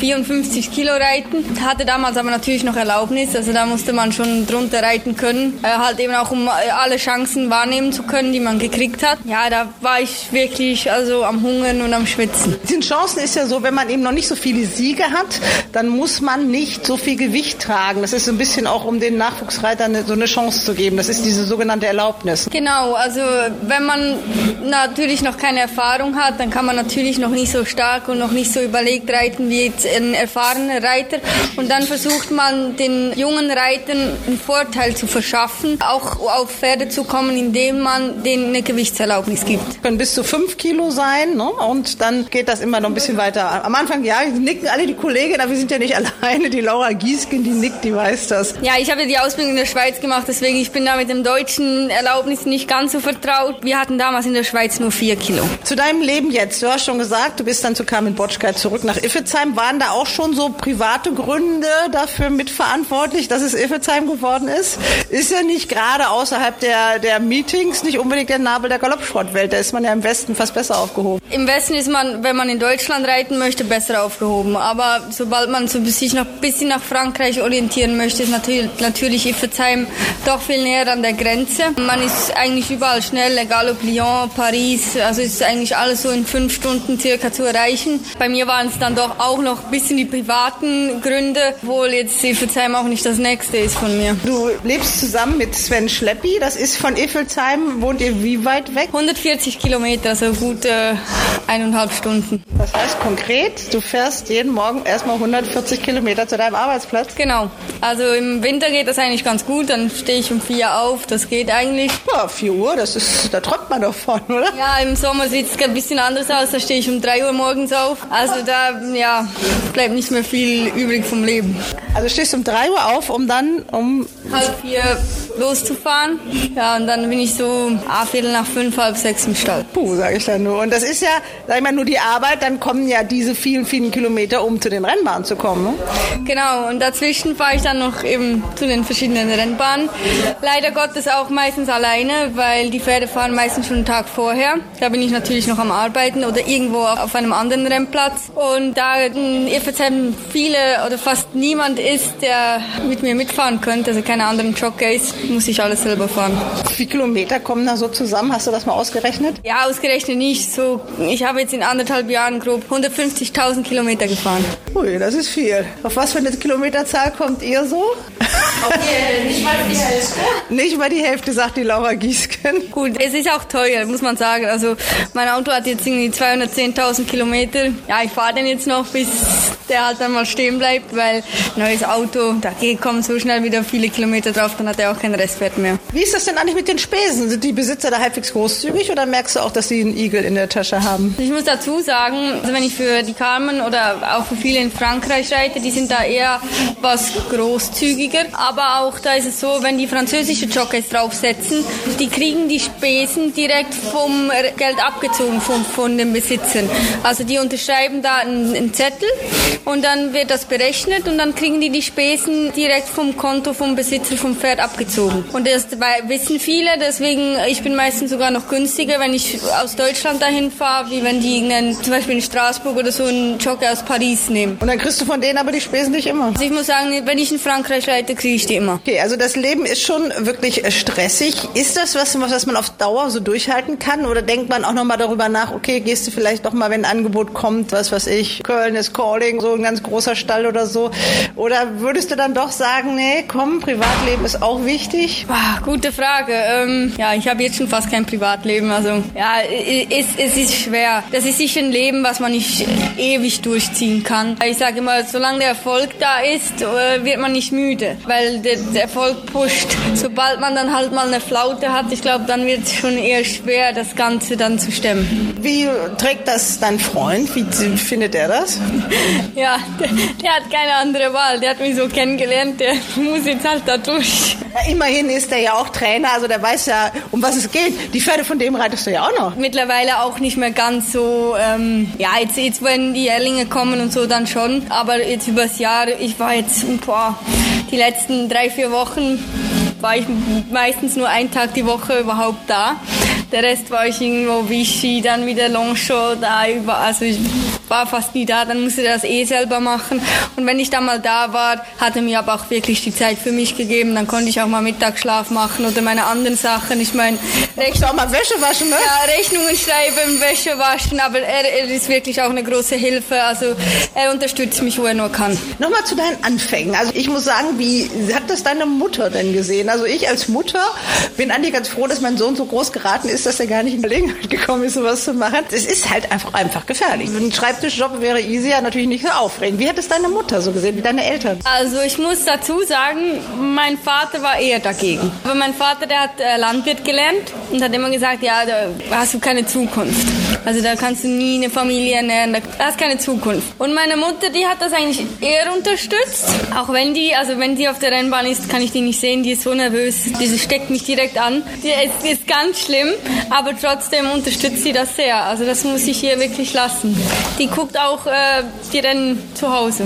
54 Kilo reiten, hatte damals aber natürlich noch Erlaubnis, also da musste man schon drunter reiten können, äh, halt eben auch um äh, alle Chancen wahrnehmen zu können, die man gekriegt hat. Ja, da war ich wirklich also am Hungern und am Schwitzen. Den Chancen ist ja so, wenn man eben noch nicht so viele Siege hat, dann muss man nicht so viel Gewicht tragen. Das ist so ein bisschen auch, um den Nachwuchsreitern so eine Chance zu geben. Das ist diese sogenannte Erlaubnis. Genau, also wenn man natürlich noch keine Erfahrung hat, dann kann man natürlich noch nicht so stark und noch nicht so überlegt reiten wie jetzt ein erfahrener Reiter. Und dann versucht man den jungen Reitern einen Vorteil zu verschaffen, auch auf Pferde zu kommen, indem man denen eine Gewichtserlaubnis gibt. Können bis zu fünf Kilo sein ne? und dann geht das immer noch ein bisschen weiter. Am Anfang, ja, nicken alle die Kolleginnen, aber wir sind ja nicht alleine. Die Laura Giesken, die nickt, die weiß das. Ja, ich habe die Ausbildung in der Schweiz gemacht, deswegen ich bin da mit dem deutschen Erlaubnis nicht ganz so vertraut. Wir hatten damals in der Schweiz nur vier Kilo. Zu deinem Leben jetzt, du hast schon gesagt, du bist dann zu Carmen Botschka zurück nach Iffezheim. Waren da auch schon so private Gründe dafür mitverantwortlich, dass es Iffezheim geworden ist? Ist ja nicht gerade außerhalb der, der Meetings nicht unbedingt der Nabel der Galoppsportwelt. Da ist man ja im Westen fast besser aufgehoben. Im Westen ist man, wenn man in Deutschland reiten möchte, besser aufgehoben. Aber sobald man sich noch ein bisschen nach Frankreich orientieren möchte, ist natürlich, natürlich Iffezheim doch viel näher an der Grenze. Man ist eigentlich überall schnell, egal ob Lyon, Paris, also ist eigentlich alles so in fünf Stunden circa zu erreichen. Bei mir waren es dann doch auch noch ein bisschen die privaten Gründe, obwohl jetzt Iffelsheim auch nicht das nächste ist von mir. Du lebst zusammen mit Sven Schleppi, das ist von Iffelsheim, wohnt ihr wie weit weg? 140 Kilometer, also gute eineinhalb Stunden. Das heißt konkret, du fährst jeden Morgen erstmal 140 Kilometer zu deinem Arbeitsplatz? Genau. Also im Winter geht das eigentlich ganz gut, dann stehe ich um vier auf, das geht eigentlich. Ja, 4 Uhr, das ist, da träumt man doch von, oder? Ja, im Sommer sieht es ein bisschen anders aus, da stehe ich um drei Uhr morgens auf. Also da, ja, bleibt nicht mehr viel übrig vom Leben. Also stehst du um drei Uhr auf, um dann um halb vier loszufahren. Ja, und dann bin ich so ah, Viertel nach fünf, halb sechs im Stall. Puh, sage ich dann nur. Und das ist ja, sag ich mal, nur die Arbeit, dann kommen ja diese vielen, vielen Kilometer, um zu den Rennbahnen zu kommen. Ne? Genau, und dazwischen fahre ich dann noch eben zu den verschiedenen Rennbahnen. Leider Gottes auch meistens alleine, weil die Pferde fahren meistens schon einen Tag vorher. Da bin ich natürlich noch am Arbeiten oder irgendwo auf einem anderen Rennplatz. Und da in Irfelsheim viele oder fast niemand ist, der mit mir mitfahren könnte, also keine anderen Jockeys, muss ich alles selber fahren. Wie viele Kilometer kommen da so zusammen? Hast du das mal ausgerechnet? Ja, ausgerechnet nicht. So, ich habe jetzt in anderthalb Jahren grob 150.000 Kilometer gefahren. Ui, das ist viel. Auf was für eine Kilometerzahl kommt ihr so? Okay, nicht mal die Hälfte. Nicht mal die Hälfte, sagt die Laura Giesken. Gut, es ist auch teuer, muss man sagen. Also mein Auto hat jetzt irgendwie 210.000 Kilometer. Ja, ich fahre den jetzt noch, bis der halt dann mal stehen bleibt, weil neues Auto, da kommen so schnell wieder viele Kilometer drauf, dann hat er auch keinen Restwert mehr. Wie ist das denn eigentlich mit den Spesen? Sind die Besitzer da halbwegs großzügig oder merkst du auch, dass sie einen Igel in der Tasche haben? Ich muss dazu sagen, also wenn ich für die Carmen oder auch für viele in Frankreich reite, die sind da eher was großzügiger. Aber auch da ist es so, wenn die französische Jockeys draufsetzen, die kriegen die Spesen direkt vom Geld abgezogen von, von den Besitzern. Also die unterschreiben da einen, einen Zettel und dann wird das berechnet und dann kriegen die die Spesen direkt vom Konto vom Besitzer vom Pferd abgezogen. Und das wissen viele, deswegen ich bin meistens sogar noch günstiger, wenn ich aus Deutschland dahin fahre, wie wenn die einen, zum Beispiel in Straßburg oder so einen Jockey aus Paris nehmen. Und dann kriegst du von denen aber die Spesen nicht immer. Also ich muss sagen, wenn ich in Frankreich reite, kriege ich die immer. Okay, also das Leben ist schon wirklich äh, stressig. Ist das was, was man auf Dauer so durchhalten kann? Oder denkt man auch nochmal darüber nach, okay, gehst du vielleicht doch mal, wenn ein Angebot kommt, was weiß ich, Köln ist Calling, so ein ganz großer Stall oder so? Oder würdest du dann doch sagen, nee, komm, Privatleben ist auch wichtig? Boah, gute Frage. Ähm, ja, ich habe jetzt schon fast kein Privatleben. Also ja, es, es ist schwer. Das ist sicher ein Leben, was man nicht ewig durchziehen kann. Ich sage immer, solange der Erfolg da ist, äh, wird man nicht müde, weil der, der Erfolg pusht. Sobald man dann halt mal eine Flaute hat, ich glaube, dann wird es schon eher schwer, das Ganze dann zu stemmen. Wie trägt das dein Freund? Wie findet er das? ja, der, der hat keine andere Wahl. Der hat mich so kennengelernt, der muss jetzt halt da durch. Ja, immerhin ist er ja auch Trainer, also der weiß ja, um was es geht. Die Pferde von dem reitest du ja auch noch. Mittlerweile auch nicht mehr ganz so, ähm, ja, jetzt, jetzt wenn die Erlinge kommen und so, dann schon. Aber jetzt übers Jahr, ich war jetzt, boah, die letzten drei, vier Wochen war ich meistens nur einen Tag die Woche überhaupt da. Der Rest war ich irgendwo Vichy, dann wieder Longshot, da über, also ich war fast nie da, dann musste er das eh selber machen. Und wenn ich dann mal da war, hat er mir aber auch wirklich die Zeit für mich gegeben. Dann konnte ich auch mal Mittagsschlaf machen oder meine anderen Sachen. Ich meine, Rechnung, auch mal Wäsche waschen, ne? Ja, Rechnungen schreiben, Wäsche waschen, aber er, er ist wirklich auch eine große Hilfe. Also er unterstützt mich, wo er nur kann. Nochmal zu deinen Anfängen. Also ich muss sagen, wie hat das deine Mutter denn gesehen? Also ich als Mutter bin eigentlich ganz froh, dass mein Sohn so groß geraten ist, dass er gar nicht in Gelegenheit gekommen ist, sowas zu machen. Es ist halt einfach, einfach gefährlich. Ein Schreibtischjob wäre easy, ja natürlich nicht so aufregend. Wie hat es deine Mutter so gesehen, wie deine Eltern? Also ich muss dazu sagen, mein Vater war eher dagegen. Aber mein Vater, der hat äh, Landwirt gelernt und hat immer gesagt, ja, da hast du keine Zukunft. Also da kannst du nie eine Familie ernähren, da hast keine Zukunft. Und meine Mutter, die hat das eigentlich eher unterstützt. Auch wenn die, also wenn sie auf der Rennbahn ist, kann ich die nicht sehen, die ist so nervös, die steckt mich direkt an. Die ist, die ist ganz schlimm, aber trotzdem unterstützt sie das sehr. Also das muss ich ihr wirklich lassen. Die guckt auch äh, die Rennen zu Hause.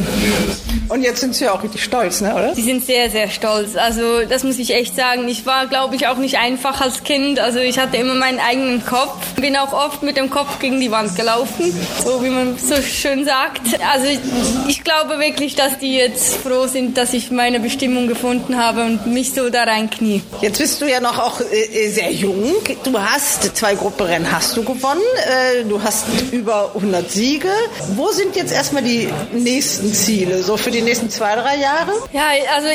Und jetzt sind Sie auch richtig stolz, ne, oder? Sie sind sehr, sehr stolz. Also das muss ich echt sagen. Ich war, glaube ich, auch nicht einfach als Kind. Also ich hatte immer meinen eigenen Kopf. Bin auch oft mit dem Kopf gegen die Wand gelaufen, so wie man so schön sagt. Also ich, ich glaube wirklich, dass die jetzt froh sind, dass ich meine Bestimmung gefunden habe und mich so da reinknie. Jetzt bist du ja noch auch äh, sehr jung. Du hast zwei Gruppenrennen hast du gewonnen. Äh, du hast über 100 Siege. Wo sind jetzt erstmal die nächsten Ziele, so für die nächsten zwei, drei Jahre? Ja, also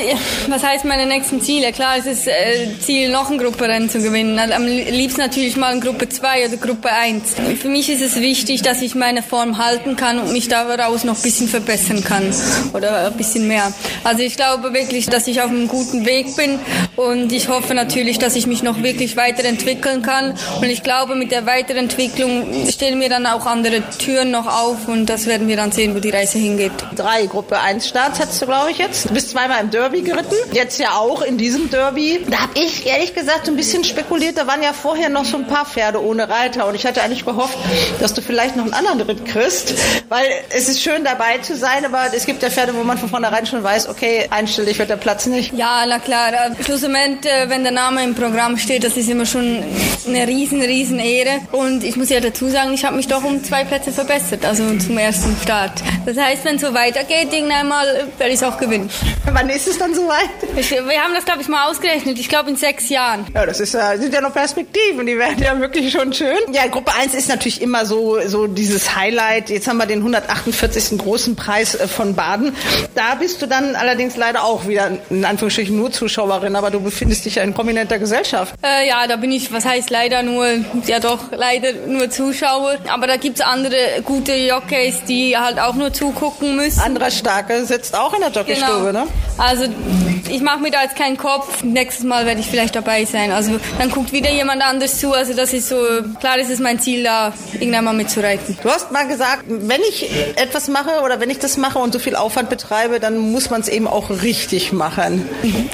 was heißt meine nächsten Ziele? Klar, es ist äh, Ziel, noch ein Gruppenrennen zu gewinnen. Also, am liebsten natürlich mal in Gruppe 2 oder Gruppe 1. Für mich ist es wichtig, dass ich meine Form halten kann und mich daraus noch ein bisschen verbessern kann oder ein bisschen mehr. Also ich glaube wirklich, dass ich auf einem guten Weg bin und ich hoffe natürlich, dass ich mich noch wirklich weiterentwickeln kann. Und ich glaube, mit der Weiterentwicklung stehen mir dann auch andere Türen noch auf und das werden wir dann sehen, wo die Reise hingeht. Drei Gruppe 1 Starts hattest du, glaube ich, jetzt. Du bist zweimal im Derby geritten. Jetzt ja auch in diesem Derby. Da habe ich ehrlich gesagt ein bisschen spekuliert. Da waren ja vorher noch so ein paar Pferde ohne Reiter und ich hatte eigentlich gehofft, dass du vielleicht noch einen anderen Ritt kriegst, weil es ist schön dabei zu sein, aber es gibt ja Pferde, wo man von vornherein schon weiß, okay, einstellig wird der Platz nicht. Ja, na klar. Schlussendlich, äh, wenn der Name im Programm steht, das ist immer schon eine riesen, riesen Ehre. Und ich muss ja dazu sagen, ich habe mich doch um zwei Plätze verbessert, also zum ersten Start. Das heißt, wenn es so weitergeht, irgendwann mal werde ich es auch gewinnen. Wann ist es dann soweit? Wir haben das, glaube ich, mal ausgerechnet. Ich glaube in sechs Jahren. Ja, das ist, äh, sind ja noch Perspektiven, die werden ja wirklich schon schön. Ja, Gruppe 1 ist natürlich immer so, so dieses Highlight. Jetzt haben wir den 148. großen Preis äh, von Baden. Da bist du dann allerdings leider auch wieder, in Anführungsstrichen, nur Zuschauerin, aber du befindest dich ja in prominenter Gesellschaft. Äh, ja, da bin ich, was heißt leider nur, ja doch, leider nur Zuschauer. Aber da gibt's andere gute Jockeys, die halt auch nur zugucken müssen. Anderer Starke sitzt auch in der Jockeystube, genau. ne? Also ich mache mir da jetzt keinen Kopf. Nächstes Mal werde ich vielleicht dabei sein. Also dann guckt wieder jemand anders zu. Also das ist so, klar ist es mein Ziel, da irgendwann mal mitzureiten. Du hast mal gesagt, wenn ich etwas mache oder wenn ich das mache und so viel Aufwand betreibe, dann muss man es eben auch richtig machen.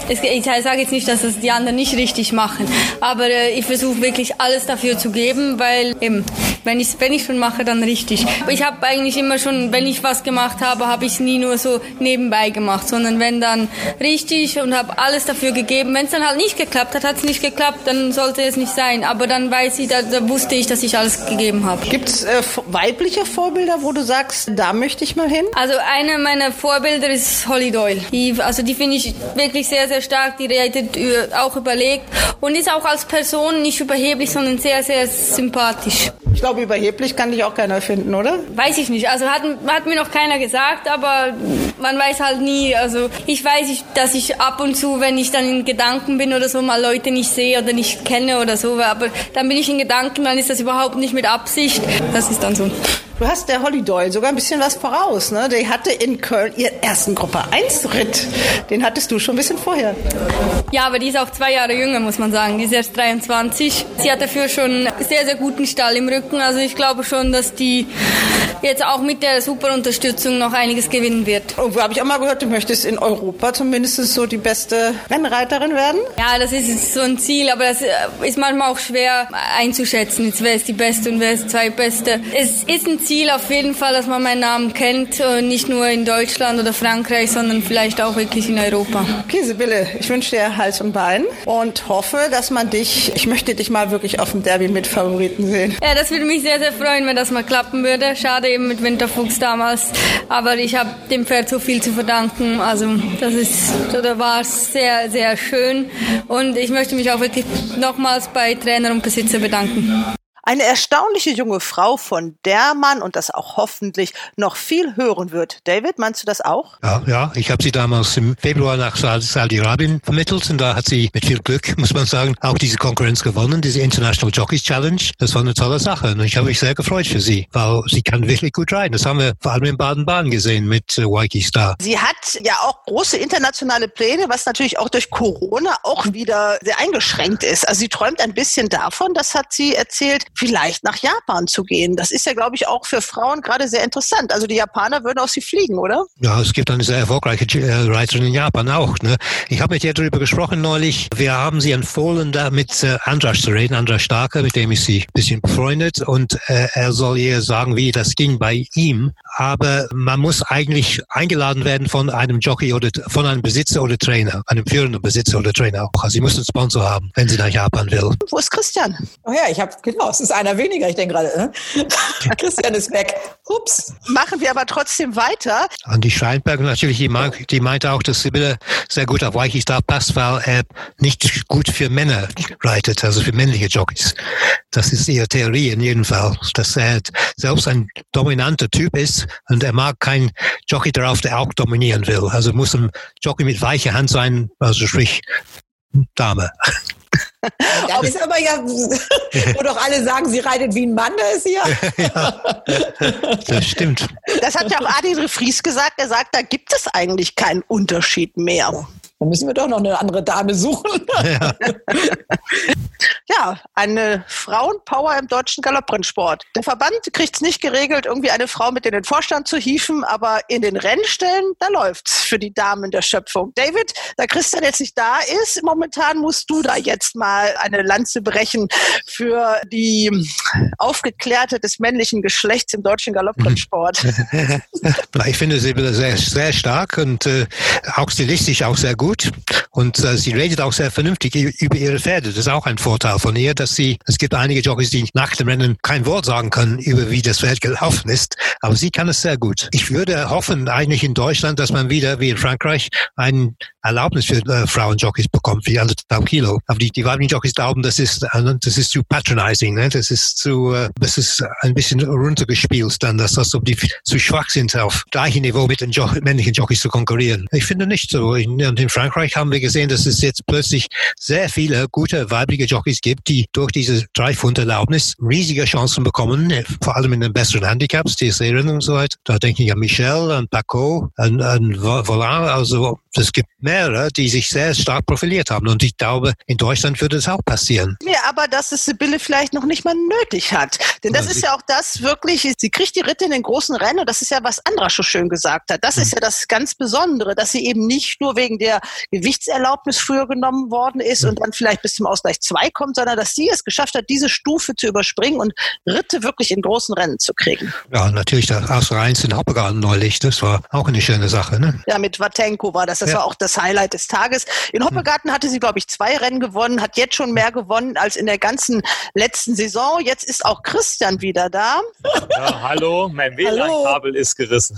Es, ich sage jetzt nicht, dass das die anderen nicht richtig machen, aber äh, ich versuche wirklich alles dafür zu geben, weil eben, wenn ich wenn ich schon mache, dann richtig. Ich habe eigentlich immer schon, wenn ich was gemacht habe, habe ich es nie nur so nebenbei gemacht, sondern wenn dann richtig und habe alles dafür gegeben. Wenn es dann halt nicht geklappt hat, hat es nicht geklappt, dann sollte es nicht sein. Aber dann weiß ich, da, da wusste ich, dass ich alles gegeben habe. Gibt es äh, weibliche Vorbilder, wo du sagst, da möchte ich mal hin? Also eine meiner Vorbilder ist Holly Doyle. Die, also die finde ich wirklich sehr, sehr stark. Die redet auch überlegt und ist auch als Person nicht überheblich, sondern sehr, sehr sympathisch. Ich glaube, überheblich kann dich auch keiner finden, oder? Weiß ich nicht. Also hat, hat mir noch keiner gesagt, aber man weiß halt nie. Also ich weiß, dass ich ab und zu, wenn ich dann in Gedanken bin oder so, mal Leute nicht sehe oder nicht kenne oder so. Aber dann bin ich in Gedanken, dann ist das überhaupt nicht mit Absicht. Das ist dann so. Du hast der Holly Doyle sogar ein bisschen was voraus. Ne? Die hatte in Köln ihren ersten Gruppe 1 Ritt. Den hattest du schon ein bisschen vorher. Ja, aber die ist auch zwei Jahre jünger, muss man sagen. Die ist erst 23. Sie hat dafür schon einen sehr, sehr guten Stall im Rücken. Also ich glaube schon, dass die jetzt auch mit der super Unterstützung noch einiges gewinnen wird. Und wo habe ich auch mal gehört, du möchtest in Europa zumindest so die beste Rennreiterin werden? Ja, das ist so ein Ziel, aber das ist manchmal auch schwer einzuschätzen. Jetzt wer ist die Beste und wer ist die zweitbeste. Es ist ein Ziel auf jeden Fall, dass man meinen Namen kennt, nicht nur in Deutschland oder Frankreich, sondern vielleicht auch wirklich in Europa. Okay, Sibylle, ich wünsche dir Hals und Bein und hoffe, dass man dich, ich möchte dich mal wirklich auf dem Derby mit Favoriten sehen. Ja, das würde mich sehr, sehr freuen, wenn das mal klappen würde. Schade eben mit Winterfuchs damals, aber ich habe dem Pferd so viel zu verdanken. Also das ist, oder war sehr, sehr schön und ich möchte mich auch wirklich nochmals bei Trainer und Besitzer bedanken. Eine erstaunliche junge Frau, von der man und das auch hoffentlich noch viel hören wird. David, meinst du das auch? Ja, ja. Ich habe sie damals im Februar nach Saudi-Arabien vermittelt und da hat sie mit viel Glück, muss man sagen, auch diese Konkurrenz gewonnen, diese International Jockeys Challenge. Das war eine tolle Sache und ich habe mich sehr gefreut für sie, weil sie kann wirklich gut reiten. Das haben wir vor allem in Baden-Baden gesehen mit äh, Waiki Star. Sie hat ja auch große internationale Pläne, was natürlich auch durch Corona auch wieder sehr eingeschränkt ist. Also sie träumt ein bisschen davon, das hat sie erzählt, vielleicht nach Japan zu gehen. Das ist ja, glaube ich, auch für Frauen gerade sehr interessant. Also die Japaner würden auf sie fliegen, oder? Ja, es gibt eine sehr erfolgreiche äh, Reiterin in Japan auch. Ne? Ich habe mit ihr darüber gesprochen neulich. Wir haben sie empfohlen, da mit äh, Andras zu reden, Andras Starker, mit dem ist sie ein bisschen befreundet und äh, er soll ihr sagen, wie das ging bei ihm. Aber man muss eigentlich eingeladen werden von einem Jockey oder von einem Besitzer oder Trainer, einem führenden Besitzer oder Trainer auch. Also sie muss einen Sponsor haben, wenn sie nach Japan will. Wo ist Christian? Oh ja, ich habe genau, es ist einer weniger. Ich denke gerade, ne? Christian ist weg. Ups. Machen wir aber trotzdem weiter. Andi Scheinberg natürlich, die, mag, die meinte auch, dass Sibylle sehr gut auf Weichis da passt, weil er nicht gut für Männer reitet, also für männliche Jockeys. Das ist ihre Theorie in jedem Fall, dass er selbst ein dominanter Typ ist und er mag keinen Jockey darauf, der auch dominieren will. Also muss ein Jockey mit weicher Hand sein, also sprich Dame. Das ist aber ja, wo doch alle sagen, sie reitet wie ein Mann, da ist hier. ja, das stimmt. Das hat ja auch Adil Fries gesagt. Er sagt, da gibt es eigentlich keinen Unterschied mehr. Dann müssen wir doch noch eine andere Dame suchen. Ja, Ja, eine Frauenpower im deutschen Galopprennsport. Der Verband kriegt es nicht geregelt, irgendwie eine Frau mit in den Vorstand zu hieven, aber in den Rennstellen, da läuft's für die Damen der Schöpfung. David, da Christian jetzt nicht da ist, momentan musst du da jetzt mal eine Lanze brechen für die Aufgeklärte des männlichen Geschlechts im deutschen Galopprennsport. ich finde sie sehr, sehr stark und äh, auch stilistisch auch sehr gut. Und äh, sie redet auch sehr vernünftig über ihre Pferde. Das ist auch ein Vorteil von ihr, dass sie, es gibt einige Jockeys, die nach dem Rennen kein Wort sagen können über wie das Pferd gelaufen ist, aber sie kann es sehr gut. Ich würde hoffen, eigentlich in Deutschland, dass man wieder, wie in Frankreich, ein Erlaubnis für äh, Frauenjockeys bekommt, wie anderthalb Kilo. Aber die, die weiblichen Jockeys glauben, das ist, äh, das ist zu patronizing, ne? das ist zu, äh, das ist ein bisschen runtergespielt dann, dass das, ob die zu schwach sind, auf gleichem Niveau mit den jo männlichen Jockeys zu konkurrieren. Ich finde nicht so. In, in Frankreich haben wir gesehen, dass es jetzt plötzlich sehr viele gute weibliche Jockeys gibt, die durch diese Drei-Pfund-Erlaubnis riesige Chancen bekommen, vor allem in den besseren Handicaps, die Serien und so weiter. Da denke ich an Michel, an Paco, an, an Volant, also es gibt mehrere, die sich sehr stark profiliert haben. Und ich glaube, in Deutschland würde es auch passieren. Ja, aber dass es Sibylle vielleicht noch nicht mal nötig hat. Denn das Ja, ist ja auch das wirklich, sie kriegt die Ritte in den großen Rennen und das ist ja, was Andra schon schön gesagt hat. Das ist ja das ganz Besondere, dass sie eben nicht nur wegen der Gewichtserlaubnis früher genommen worden ist und dann vielleicht bis zum Ausgleich 2 kommt, sondern dass sie es geschafft hat, diese Stufe zu überspringen und Ritte wirklich in großen Rennen zu kriegen. Ja, natürlich der Aus Rheins in Hoppegarten neulich. Das war auch eine schöne Sache. Ne? Ja, mit Watenko war das. Das Ja. war auch das Highlight des Tages. In Hoppegarten hatte sie, glaube ich, zwei Rennen gewonnen, hat jetzt schon mehr gewonnen als in der ganzen letzten Saison. Jetzt ist auch Christian wieder da. Ja, hallo, mein WLAN-Kabel ist gerissen.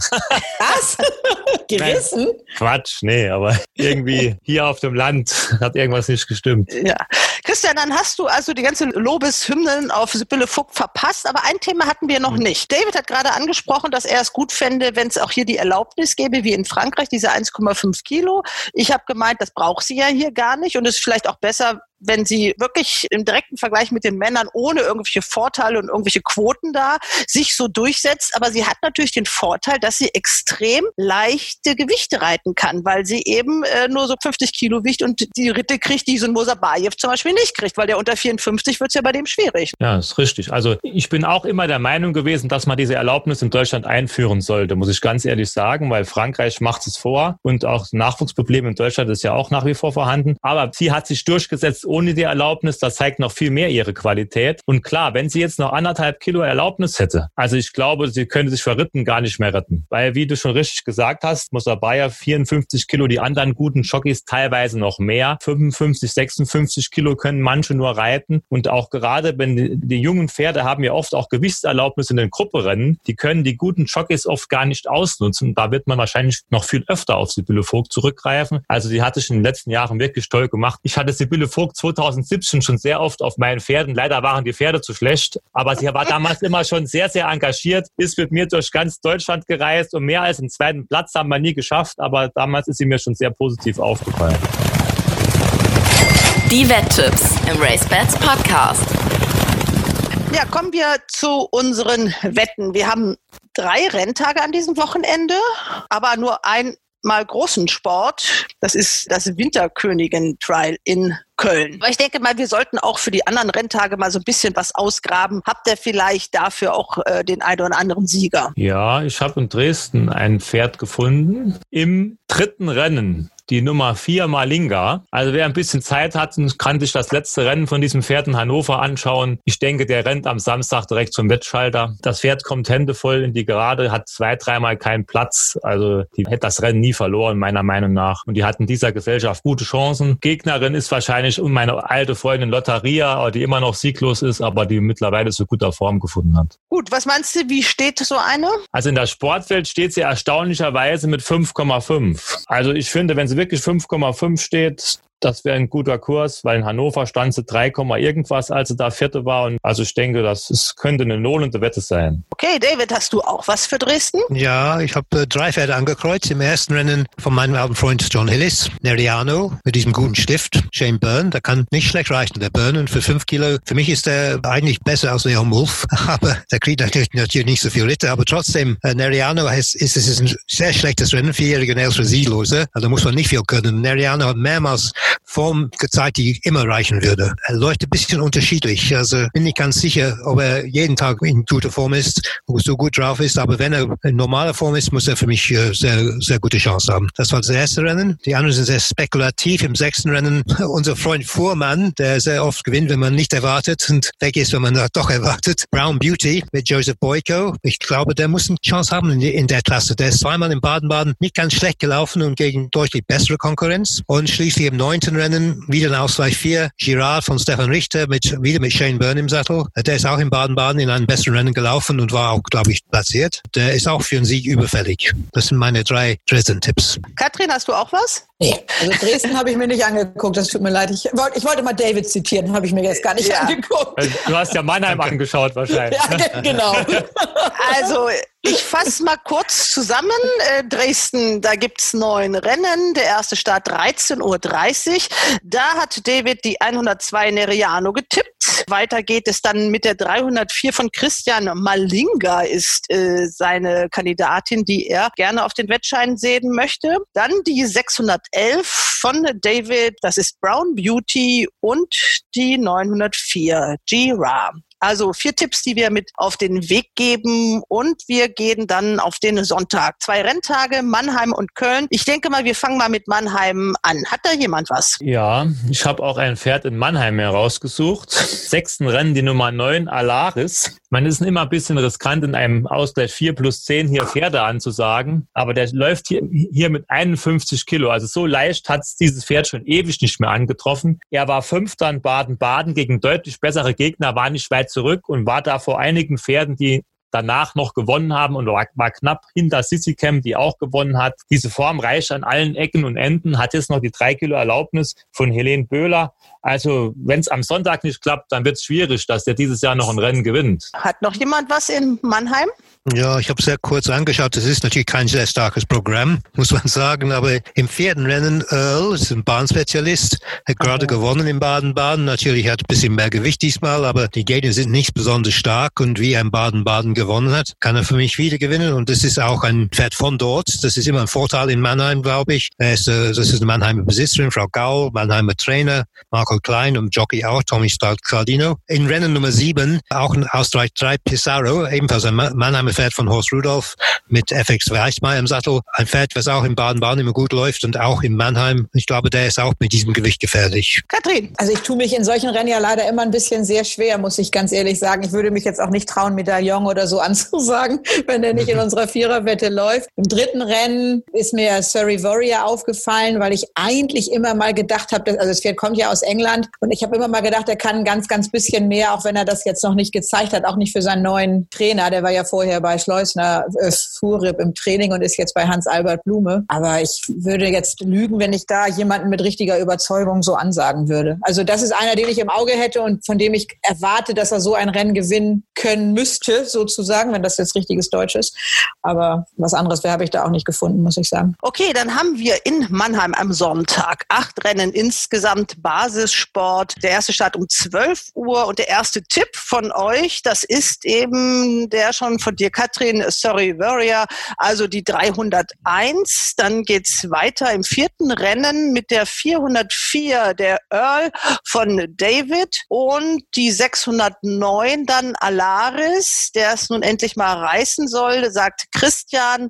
Was? Gerissen? Quatsch, nee, aber irgendwie hier auf dem Land hat irgendwas nicht gestimmt. Ja. Christian, dann hast du also die ganze Lobeshymnen auf Sibylle Vogt verpasst, aber ein Thema hatten wir noch nicht. David hat gerade angesprochen, dass er es gut fände, wenn es auch hier die Erlaubnis gäbe, wie in Frankreich, diese 1,5 Kilo. Ich habe gemeint, das braucht sie ja hier gar nicht und es ist vielleicht auch besser, wenn sie wirklich im direkten Vergleich mit den Männern ohne irgendwelche Vorteile und irgendwelche Quoten da sich so durchsetzt. Aber sie hat natürlich den Vorteil, dass sie extrem leichte Gewichte reiten kann, weil sie eben äh, nur so 50 Kilo wiegt und die Ritte kriegt, die so ein Mosabayev zum Beispiel nicht kriegt, weil der unter 54 wird es ja bei dem schwierig. Ja, ist richtig. Also ich bin auch immer der Meinung gewesen, dass man diese Erlaubnis in Deutschland einführen sollte, muss ich ganz ehrlich sagen, weil Frankreich macht es vor und auch Nachwuchsprobleme in Deutschland ist ja auch nach wie vor vorhanden. Aber sie hat sich durchgesetzt ohne die Erlaubnis. Das zeigt noch viel mehr ihre Qualität. Und klar, wenn sie jetzt noch anderthalb Kilo Erlaubnis hätte, also ich glaube, sie könnte sich vor Ritten gar nicht mehr retten. Weil, wie du schon richtig gesagt hast, muss Bayer 54 Kilo, die anderen guten Jockeys teilweise noch mehr. 55, 56 Kilo können manche nur reiten. Und auch gerade, wenn die, die jungen Pferde haben ja oft auch Gewichtserlaubnis in den Grupperennen, die können die guten Jockeys oft gar nicht ausnutzen. Da wird man wahrscheinlich noch viel öfter auf Sibylle Vogt zurückgreifen. Also die hatte sich in den letzten Jahren wirklich toll gemacht. Ich hatte Sibylle Vogt 2017 schon sehr oft auf meinen Pferden. Leider waren die Pferde zu schlecht, aber sie war damals immer schon sehr, sehr engagiert, ist mit mir durch ganz Deutschland gereist und mehr als einen zweiten Platz haben wir nie geschafft, aber damals ist sie mir schon sehr positiv aufgefallen. Die Wetttipps im RaceBets Podcast. Ja, kommen wir zu unseren Wetten. Wir haben drei Renntage an diesem Wochenende, aber nur ein mal großen Sport. Das ist das Winterkönigin Trial in Köln. Aber ich denke mal, wir sollten auch für die anderen Renntage mal so ein bisschen was ausgraben. Habt ihr vielleicht dafür auch äh, den einen oder anderen Sieger? Ja, ich habe in Dresden ein Pferd gefunden im dritten Rennen die Nummer 4 Malinga. Also wer ein bisschen Zeit hat, kann sich das letzte Rennen von diesem Pferd in Hannover anschauen. Ich denke, der rennt am Samstag direkt zum Wettschalter. Das Pferd kommt händevoll in die Gerade, hat zwei, dreimal keinen Platz. Also die hätte das Rennen nie verloren, meiner Meinung nach. Und die hat in dieser Gesellschaft gute Chancen. Gegnerin ist wahrscheinlich meine alte Freundin Lotteria, die immer noch sieglos ist, aber die mittlerweile so guter Form gefunden hat. Gut, was meinst du, wie steht so eine? Also in der Sportwelt steht sie erstaunlicherweise mit 5,5. Also ich finde, wenn sie wirklich 5,5 steht, das wäre ein guter Kurs, weil in Hannover stand sie 3, irgendwas, als sie da Vierte war. Und also ich denke, das ist, könnte eine lohnende Wette sein. Okay, David, hast du auch was für Dresden? Ja, ich habe äh, drei Pferde angekreuzt. Im ersten Rennen von meinem alten Freund John Hillis, Neriano, mit diesem guten Stift. Shane Byrne, der kann nicht schlecht reichen, der Byrne. Und für fünf Kilo, für mich ist der eigentlich besser als Leon Wolf. Aber der kriegt natürlich, natürlich nicht so viel Liter. Aber trotzdem, äh, Neriano ist, ist, ist ein sehr schlechtes Rennen, vierjährige ältere Siegloser. Also da muss man nicht viel können. Neriano hat mehrmals Form gezeigt, die immer reichen würde. Er läuft ein bisschen unterschiedlich. Also bin ich ganz sicher, ob er jeden Tag in guter Form ist, so gut drauf ist. Aber wenn er in normaler Form ist, muss er für mich äh, sehr, sehr gute Chance haben. Das war das erste Rennen. Die anderen sind sehr spekulativ. Im sechsten Rennen unser Freund Fuhrmann, der sehr oft gewinnt, wenn man nicht erwartet und weg ist, wenn man doch erwartet. Brown Beauty mit Joseph Boyko. Ich glaube, der muss eine Chance haben in, in der Klasse. Der ist zweimal in Baden-Baden nicht ganz schlecht gelaufen und gegen deutlich bessere Konkurrenz. Und schließlich im neunten Rennen wieder ein Ausgleich 4. Girard von Stefan Richter mit, wieder mit Shane Byrne im Sattel. Der ist auch in Baden-Baden in einem besseren Rennen gelaufen und war auch, glaube ich, platziert. Der ist auch für einen Sieg überfällig. Das sind meine drei Dresden-Tipps. Katrin, hast du auch was? Nee, also Dresden habe ich mir nicht angeguckt, das tut mir leid. Ich wollte, ich wollte mal David zitieren, habe ich mir jetzt gar nicht ja. angeguckt. Also, du hast ja Mannheim angeschaut wahrscheinlich. Ja, genau. Also ich fasse mal kurz zusammen. Äh, Dresden, da gibt's neun Rennen. Der erste Start 13.30 Uhr. Da hat David die 102 Neriano getippt. Weiter geht es dann mit der 304 von Christian Malinga ist äh, seine Kandidatin, die er gerne auf den Wettschein sehen möchte. Dann die 611 von David, das ist Brown Beauty und die 904 G-Ra. Also vier Tipps, die wir mit auf den Weg geben und wir gehen dann auf den Sonntag. Zwei Renntage, Mannheim und Köln. Ich denke mal, wir fangen mal mit Mannheim an. Hat da jemand was? Ja, ich habe auch ein Pferd in Mannheim herausgesucht. Sechsten Rennen die Nummer 9, Alaris. Man ist immer ein bisschen riskant, in einem Ausgleich 4 plus 10 hier Pferde anzusagen, aber der läuft hier, hier mit 51 Kilo. Also so leicht hat dieses Pferd schon ewig nicht mehr angetroffen. Er war Fünfter in Baden-Baden gegen deutlich bessere Gegner, war nicht weit zurück und war da vor einigen Pferden, die danach noch gewonnen haben und war, war knapp hinter Sissy Camp, die auch gewonnen hat. Diese Form reicht an allen Ecken und Enden, hat jetzt noch die drei Kilo Erlaubnis von Helene Böhler. Also wenn es am Sonntag nicht klappt, dann wird es schwierig, dass der dieses Jahr noch ein Rennen gewinnt. Hat noch jemand was in Mannheim? Ja, ich habe sehr kurz angeschaut. Das ist natürlich kein sehr starkes Programm, muss man sagen. Aber im vierten Rennen, Earl ist ein Bahnspezialist, hat gerade okay. gewonnen in Baden-Baden. Natürlich hat ein bisschen mehr Gewicht diesmal, aber die Gegner sind nicht besonders stark. Und wie ein Baden-Baden gewonnen hat, kann er für mich wieder gewinnen. Und das ist auch ein Pferd von dort. Das ist immer ein Vorteil in Mannheim, glaube ich. Er ist, äh, das ist eine Mannheimer Besitzerin, Frau Gaul, Mannheimer Trainer, Marco Klein und Jockey auch, Tommy Stalt-Cardino. In Rennen Nummer sieben, auch ein Ausgleich drei Pissarro, ebenfalls ein Mannheimer Pferd von Horst Rudolph mit FX Weichmeier im Sattel. Ein Pferd, was auch in Baden-Baden immer gut läuft und auch in Mannheim. Ich glaube, der ist auch mit diesem Gewicht gefährlich. Katrin. Also ich tue mich in solchen Rennen ja leider immer ein bisschen sehr schwer, muss ich ganz ehrlich sagen. Ich würde mich jetzt auch nicht trauen, Medaillon oder so anzusagen, wenn der nicht in unserer Viererwette läuft. Im dritten Rennen ist mir Surrey Warrior aufgefallen, weil ich eigentlich immer mal gedacht habe, also das Pferd kommt ja aus England und ich habe immer mal gedacht, er kann ganz, ganz bisschen mehr, auch wenn er das jetzt noch nicht gezeigt hat, auch nicht für seinen neuen Trainer. Der war ja vorher bei Schleusner äh, Furib im Training und ist jetzt bei Hans-Albert Blume. Aber ich würde jetzt lügen, wenn ich da jemanden mit richtiger Überzeugung so ansagen würde. Also das ist einer, den ich im Auge hätte und von dem ich erwarte, dass er so ein Rennen gewinnen können müsste, sozusagen, wenn das jetzt richtiges Deutsch ist. Aber was anderes habe ich da auch nicht gefunden, muss ich sagen. Okay, dann haben wir in Mannheim am Sonntag acht Rennen insgesamt Basissport. Der erste Start um 12 Uhr und der erste Tipp von euch, das ist eben der schon von dir Katrin Sorry Warrior, also die 301. Dann geht's weiter im vierten Rennen mit der 404, der Earl von David und die 609 dann Alaris, der es nun endlich mal reißen soll, sagt Christian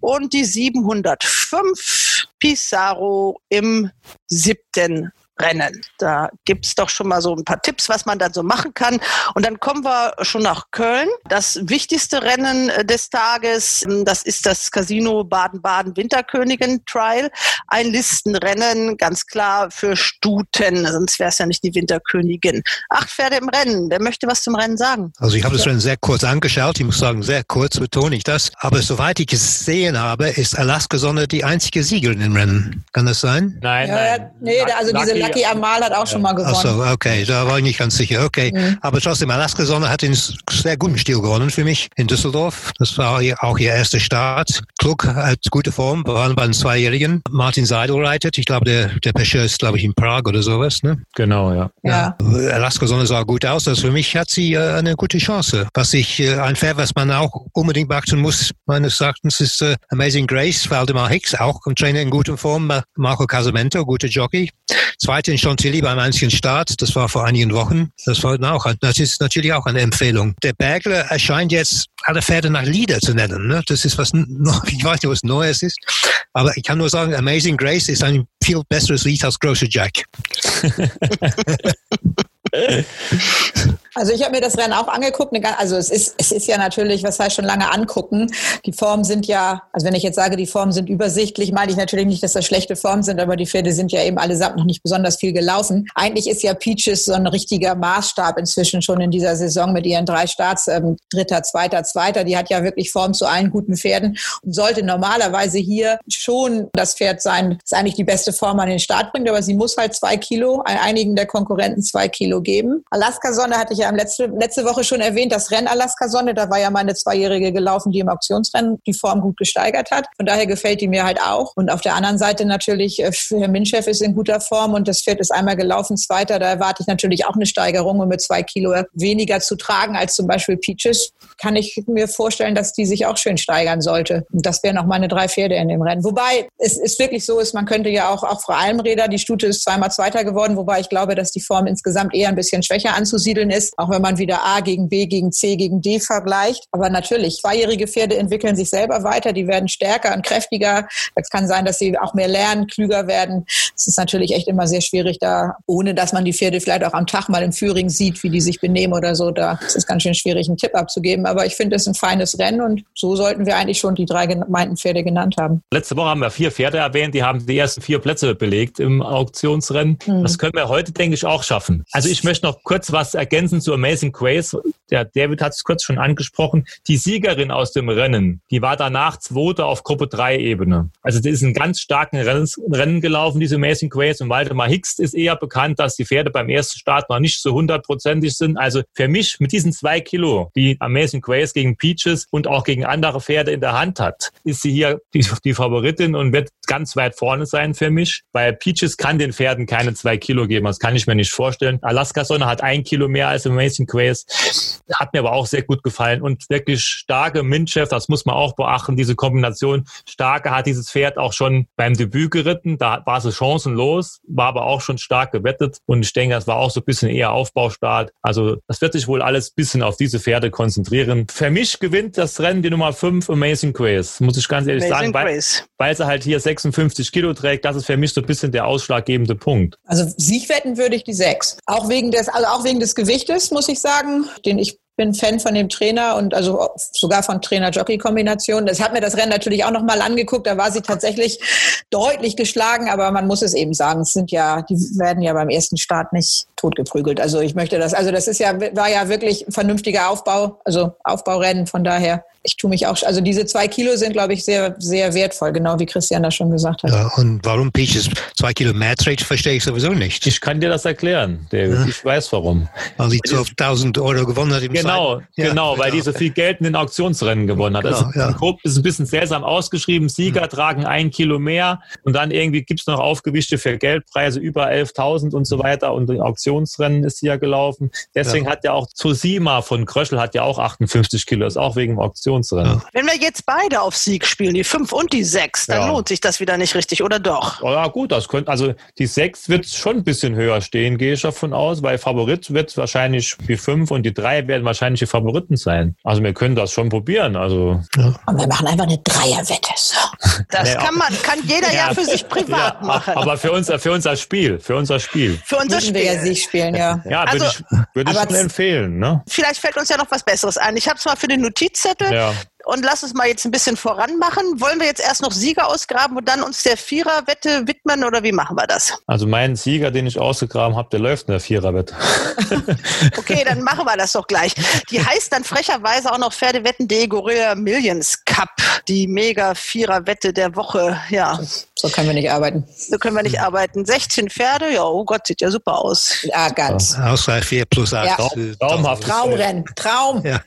und die 705 Pizarro im siebten Rennen. Da gibt's doch schon mal so ein paar Tipps, was man dann so machen kann. Und dann kommen wir schon nach Köln. Das wichtigste Rennen äh, des Tages, ähm, das ist das Casino Baden-Baden Winterkönigin Trial. Ein Listenrennen, ganz klar für Stuten, sonst wäre es ja nicht die Winterkönigin. Acht Pferde im Rennen. Wer möchte was zum Rennen sagen? Also ich habe das Rennen sehr kurz angeschaut. Ich muss sagen, sehr kurz betone ich das. Aber soweit ich es gesehen habe, ist Alaska Sonne die einzige Siegerin im Rennen. Kann das sein? Nein, Ja, nein. nee, also diese Lucky Amal hat auch schon mal gewonnen. Ach so, okay, da war ich nicht ganz sicher. Okay, Mhm. aber trotzdem, Alaska Sonne hat in sehr gutem Stil gewonnen für mich in Düsseldorf. Das war auch ihr erster Start. Klug hat gute Form, waren bei den Zweijährigen. Martin Seidel reitet. Ich glaube, der, der Pecheur ist, glaube ich, in Prag oder sowas. Ne? Genau, ja. Ja. Alaska Sonne sah gut aus. Also für mich hat sie äh, eine gute Chance. Was ich, äh, ein Pferd, was man auch unbedingt beachten muss, meines Erachtens, ist äh, Amazing Grace, Waldemar Hicks, auch ein Trainer in guter Form. Ma- Marco Casamento, guter Jockey. Zweite in Chantilly beim einzigen Start, das war vor einigen Wochen. Das war auch, das ist natürlich auch eine Empfehlung. Der Bergler erscheint jetzt alle Pferde nach Lieder zu nennen. Ne? Das ist was, ich weiß nicht, was Neues ist. Aber ich kann nur sagen, Amazing Grace ist ein viel besseres Lied als Großer Jack. Also ich habe mir das Rennen auch angeguckt. Also es ist, es ist ja natürlich, was heißt schon lange angucken. Die Formen sind ja, also wenn ich jetzt sage, die Formen sind übersichtlich, meine ich natürlich nicht, dass das schlechte Formen sind, aber die Pferde sind ja eben allesamt noch nicht besonders viel gelaufen. Eigentlich ist ja Peaches so ein richtiger Maßstab inzwischen schon in dieser Saison mit ihren drei Starts, ähm, dritter, zweiter, zweiter. Die hat ja wirklich Form zu allen guten Pferden und sollte normalerweise hier schon das Pferd sein, das eigentlich die beste Form an den Start bringt, aber sie muss halt zwei Kilo, einigen der Konkurrenten zwei Kilo geben. Alaska Sonne hatte ich ja am letzte, letzte Woche schon erwähnt, das Rennen Alaska Sonne, da war ja meine Zweijährige gelaufen, die im Auktionsrennen die Form gut gesteigert hat. Von daher gefällt die mir halt auch. Und auf der anderen Seite natürlich, äh, Herr Minchef ist in guter Form und das Pferd ist einmal gelaufen, zweiter, da erwarte ich natürlich auch eine Steigerung und mit zwei Kilo weniger zu tragen als zum Beispiel Peaches, kann ich mir vorstellen, dass die sich auch schön steigern sollte. Und das wären auch meine drei Pferde in dem Rennen. Wobei es ist wirklich so ist, man könnte ja auch, auch Frau Almräder, die Stute ist zweimal Zweiter geworden, wobei ich glaube, dass die Form insgesamt eher ein bisschen schwächer anzusiedeln ist, auch wenn man wieder A gegen B, gegen C, gegen D vergleicht. Aber natürlich, zweijährige Pferde entwickeln sich selber weiter, die werden stärker und kräftiger. Es kann sein, dass sie auch mehr lernen, klüger werden. Es ist natürlich echt immer sehr schwierig da, ohne dass man die Pferde vielleicht auch am Tag mal in Führing sieht, wie die sich benehmen oder so. Da ist es ganz schön schwierig, einen Tipp abzugeben. Aber ich finde es ein feines Rennen und so sollten wir eigentlich schon die drei gemeinten Pferde genannt haben. Letzte Woche haben wir vier Pferde erwähnt, die haben die ersten vier Plätze belegt im Auktionsrennen. Hm. Das können wir heute, denke ich, auch schaffen. Also ich möchte noch kurz was ergänzen zu Amazing Grace. Der David hat es kurz schon angesprochen. Die Siegerin aus dem Rennen, die war danach Zweite auf Gruppe 3 Ebene. Also die ist einen ganz starken Rennen, Rennen gelaufen, diese Amazing Grace. Und Waldemar Hicks ist eher bekannt, dass die Pferde beim ersten Start noch nicht so hundertprozentig sind. Also für mich mit diesen zwei Kilo, die Amazing Grace gegen Peaches und auch gegen andere Pferde in der Hand hat, ist sie hier die, die Favoritin und wird ganz weit vorne sein für mich. Weil Peaches kann den Pferden keine zwei Kilo geben. Das kann ich mir nicht vorstellen. Alaska Sonne hat ein Kilo mehr als Amazing Grace. Hat mir aber auch sehr gut gefallen und wirklich starke Minchef, das muss man auch beachten, diese Kombination. Starke hat dieses Pferd auch schon beim Debüt geritten, da war sie chancenlos, war aber auch schon stark gewettet und ich denke, das war auch so ein bisschen eher Aufbaustart. Also das wird sich wohl alles ein bisschen auf diese Pferde konzentrieren. Für mich gewinnt das Rennen die Nummer 5 Amazing Grace, muss ich ganz ehrlich Amazing sagen, weil, weil sie halt hier 56 Kilo trägt, das ist für mich so ein bisschen der ausschlaggebende Punkt. Also Siegwetten würde ich die sechs. Auch wegen des, also auch wegen des Gewichtes, muss ich sagen, den ich bin Fan von dem Trainer und also sogar von Trainer-Jockey-Kombination. Das hat mir das Rennen natürlich auch nochmal angeguckt. Da war sie tatsächlich deutlich geschlagen, aber man muss es eben sagen, es sind ja, die werden ja beim ersten Start nicht totgeprügelt. Also ich möchte das, also das ist ja, war ja wirklich ein vernünftiger Aufbau, also Aufbaurennen. Von daher, ich tue mich auch, also diese zwei Kilo sind, glaube ich, sehr, sehr wertvoll, genau wie Christian das schon gesagt hat. Ja, und warum Peaches zwei Kilo mehr trägt, verstehe ich sowieso nicht. Ich kann dir das erklären, David. Ich weiß warum. Weil sie 12.000 Euro gewonnen hat im genau. Ja, genau, weil die so viel Geld in den Auktionsrennen gewonnen hat. Genau, das ja. ist ein bisschen seltsam ausgeschrieben. Sieger tragen ein Kilo mehr und dann irgendwie gibt's noch Aufgewischte für Geldpreise über 11.000 und so weiter. Und die Auktionsrennen ist sie ja gelaufen. Deswegen hat ja auch Zosima von Kröschel hat ja auch 58 Kilo, ist auch wegen dem Auktionsrennen. Wenn wir jetzt beide auf Sieg spielen, die 5 und die 6, dann Ja. lohnt sich das wieder nicht richtig, oder doch? Oh Ja, gut, das könnte, also die 6 wird schon ein bisschen höher stehen, gehe ich davon aus, weil Favorit wird wahrscheinlich die 5 und die 3 werden wahrscheinlich die Favoriten sein. Also wir können das schon probieren. Also Und wir machen einfach eine Dreierwette. So. Das Nee, kann man, kann jeder ja, Ja. für sich privat Ja, machen. aber für unser, für unser Spiel, für unser Spiel. für unser Müssen wir ja Spiel. Sieg spielen, ja. Ja, würde Also, ich, würde ich aber schon z- empfehlen, ne? Vielleicht fällt uns ja noch was Besseres ein. Ich habe es mal für den Notizzettel Ja. Und lass uns mal jetzt ein bisschen voran machen. Wollen wir jetzt erst noch Sieger ausgraben und dann uns der Viererwette widmen oder wie machen wir das? Also mein Sieger, den ich ausgegraben habe, der läuft in der Viererwette. Okay, dann machen wir das doch gleich. Die heißt dann frecherweise auch noch Pferdewetten.de Gorilla Millions Cup. Die mega Viererwette der Woche. Ja, So können wir nicht arbeiten. so können wir nicht arbeiten. 16 Pferde, ja, oh Gott, sieht ja super aus. Ja, ganz. Ausgleich 4 plus 8. Ja. Traumhaft. Traumrennen. Traum. Ja.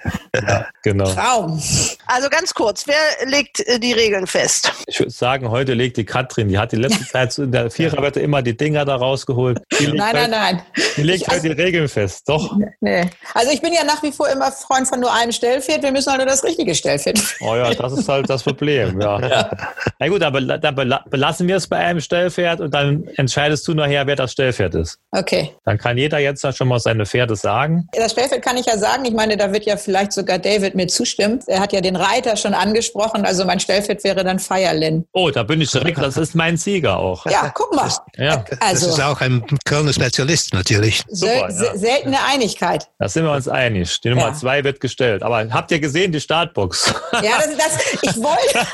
Genau. Traum. Also ganz kurz, wer legt äh, die Regeln fest? Ich würde sagen, heute legt die Katrin, die hat die letzte Zeit in der Viererwette immer die Dinger da rausgeholt. Nein, nein, nein. Die legt heute die Regeln fest, doch. Nee. Also ich bin ja nach wie vor immer Freund von nur einem Stellpferd. Wir müssen halt nur das richtige Stellpferd. Oh ja, das ist halt das Problem, ja. Na gut, dann bela- belassen wir es bei einem Stellpferd und dann entscheidest du nachher, wer das Stellpferd ist. Okay. Dann kann jeder jetzt schon mal seine Pferde sagen. Das Stellpferd kann ich ja sagen. Ich meine, da wird ja vielleicht sogar David mir zustimmen. Er hat ja den Reiter schon angesprochen. Also mein Stellpferd wäre dann Feierlin. Oh, da bin ich direkt, das ist mein Sieger auch. Ja, guck mal. Ja, Das Also ist auch ein Kölner Spezialist natürlich. sel super, ja. se- seltene Einigkeit. da sind wir uns einig. Die Nummer Ja. zwei wird gestellt. Aber habt ihr gesehen, die Startbox? Ja, das, das, ich wollte,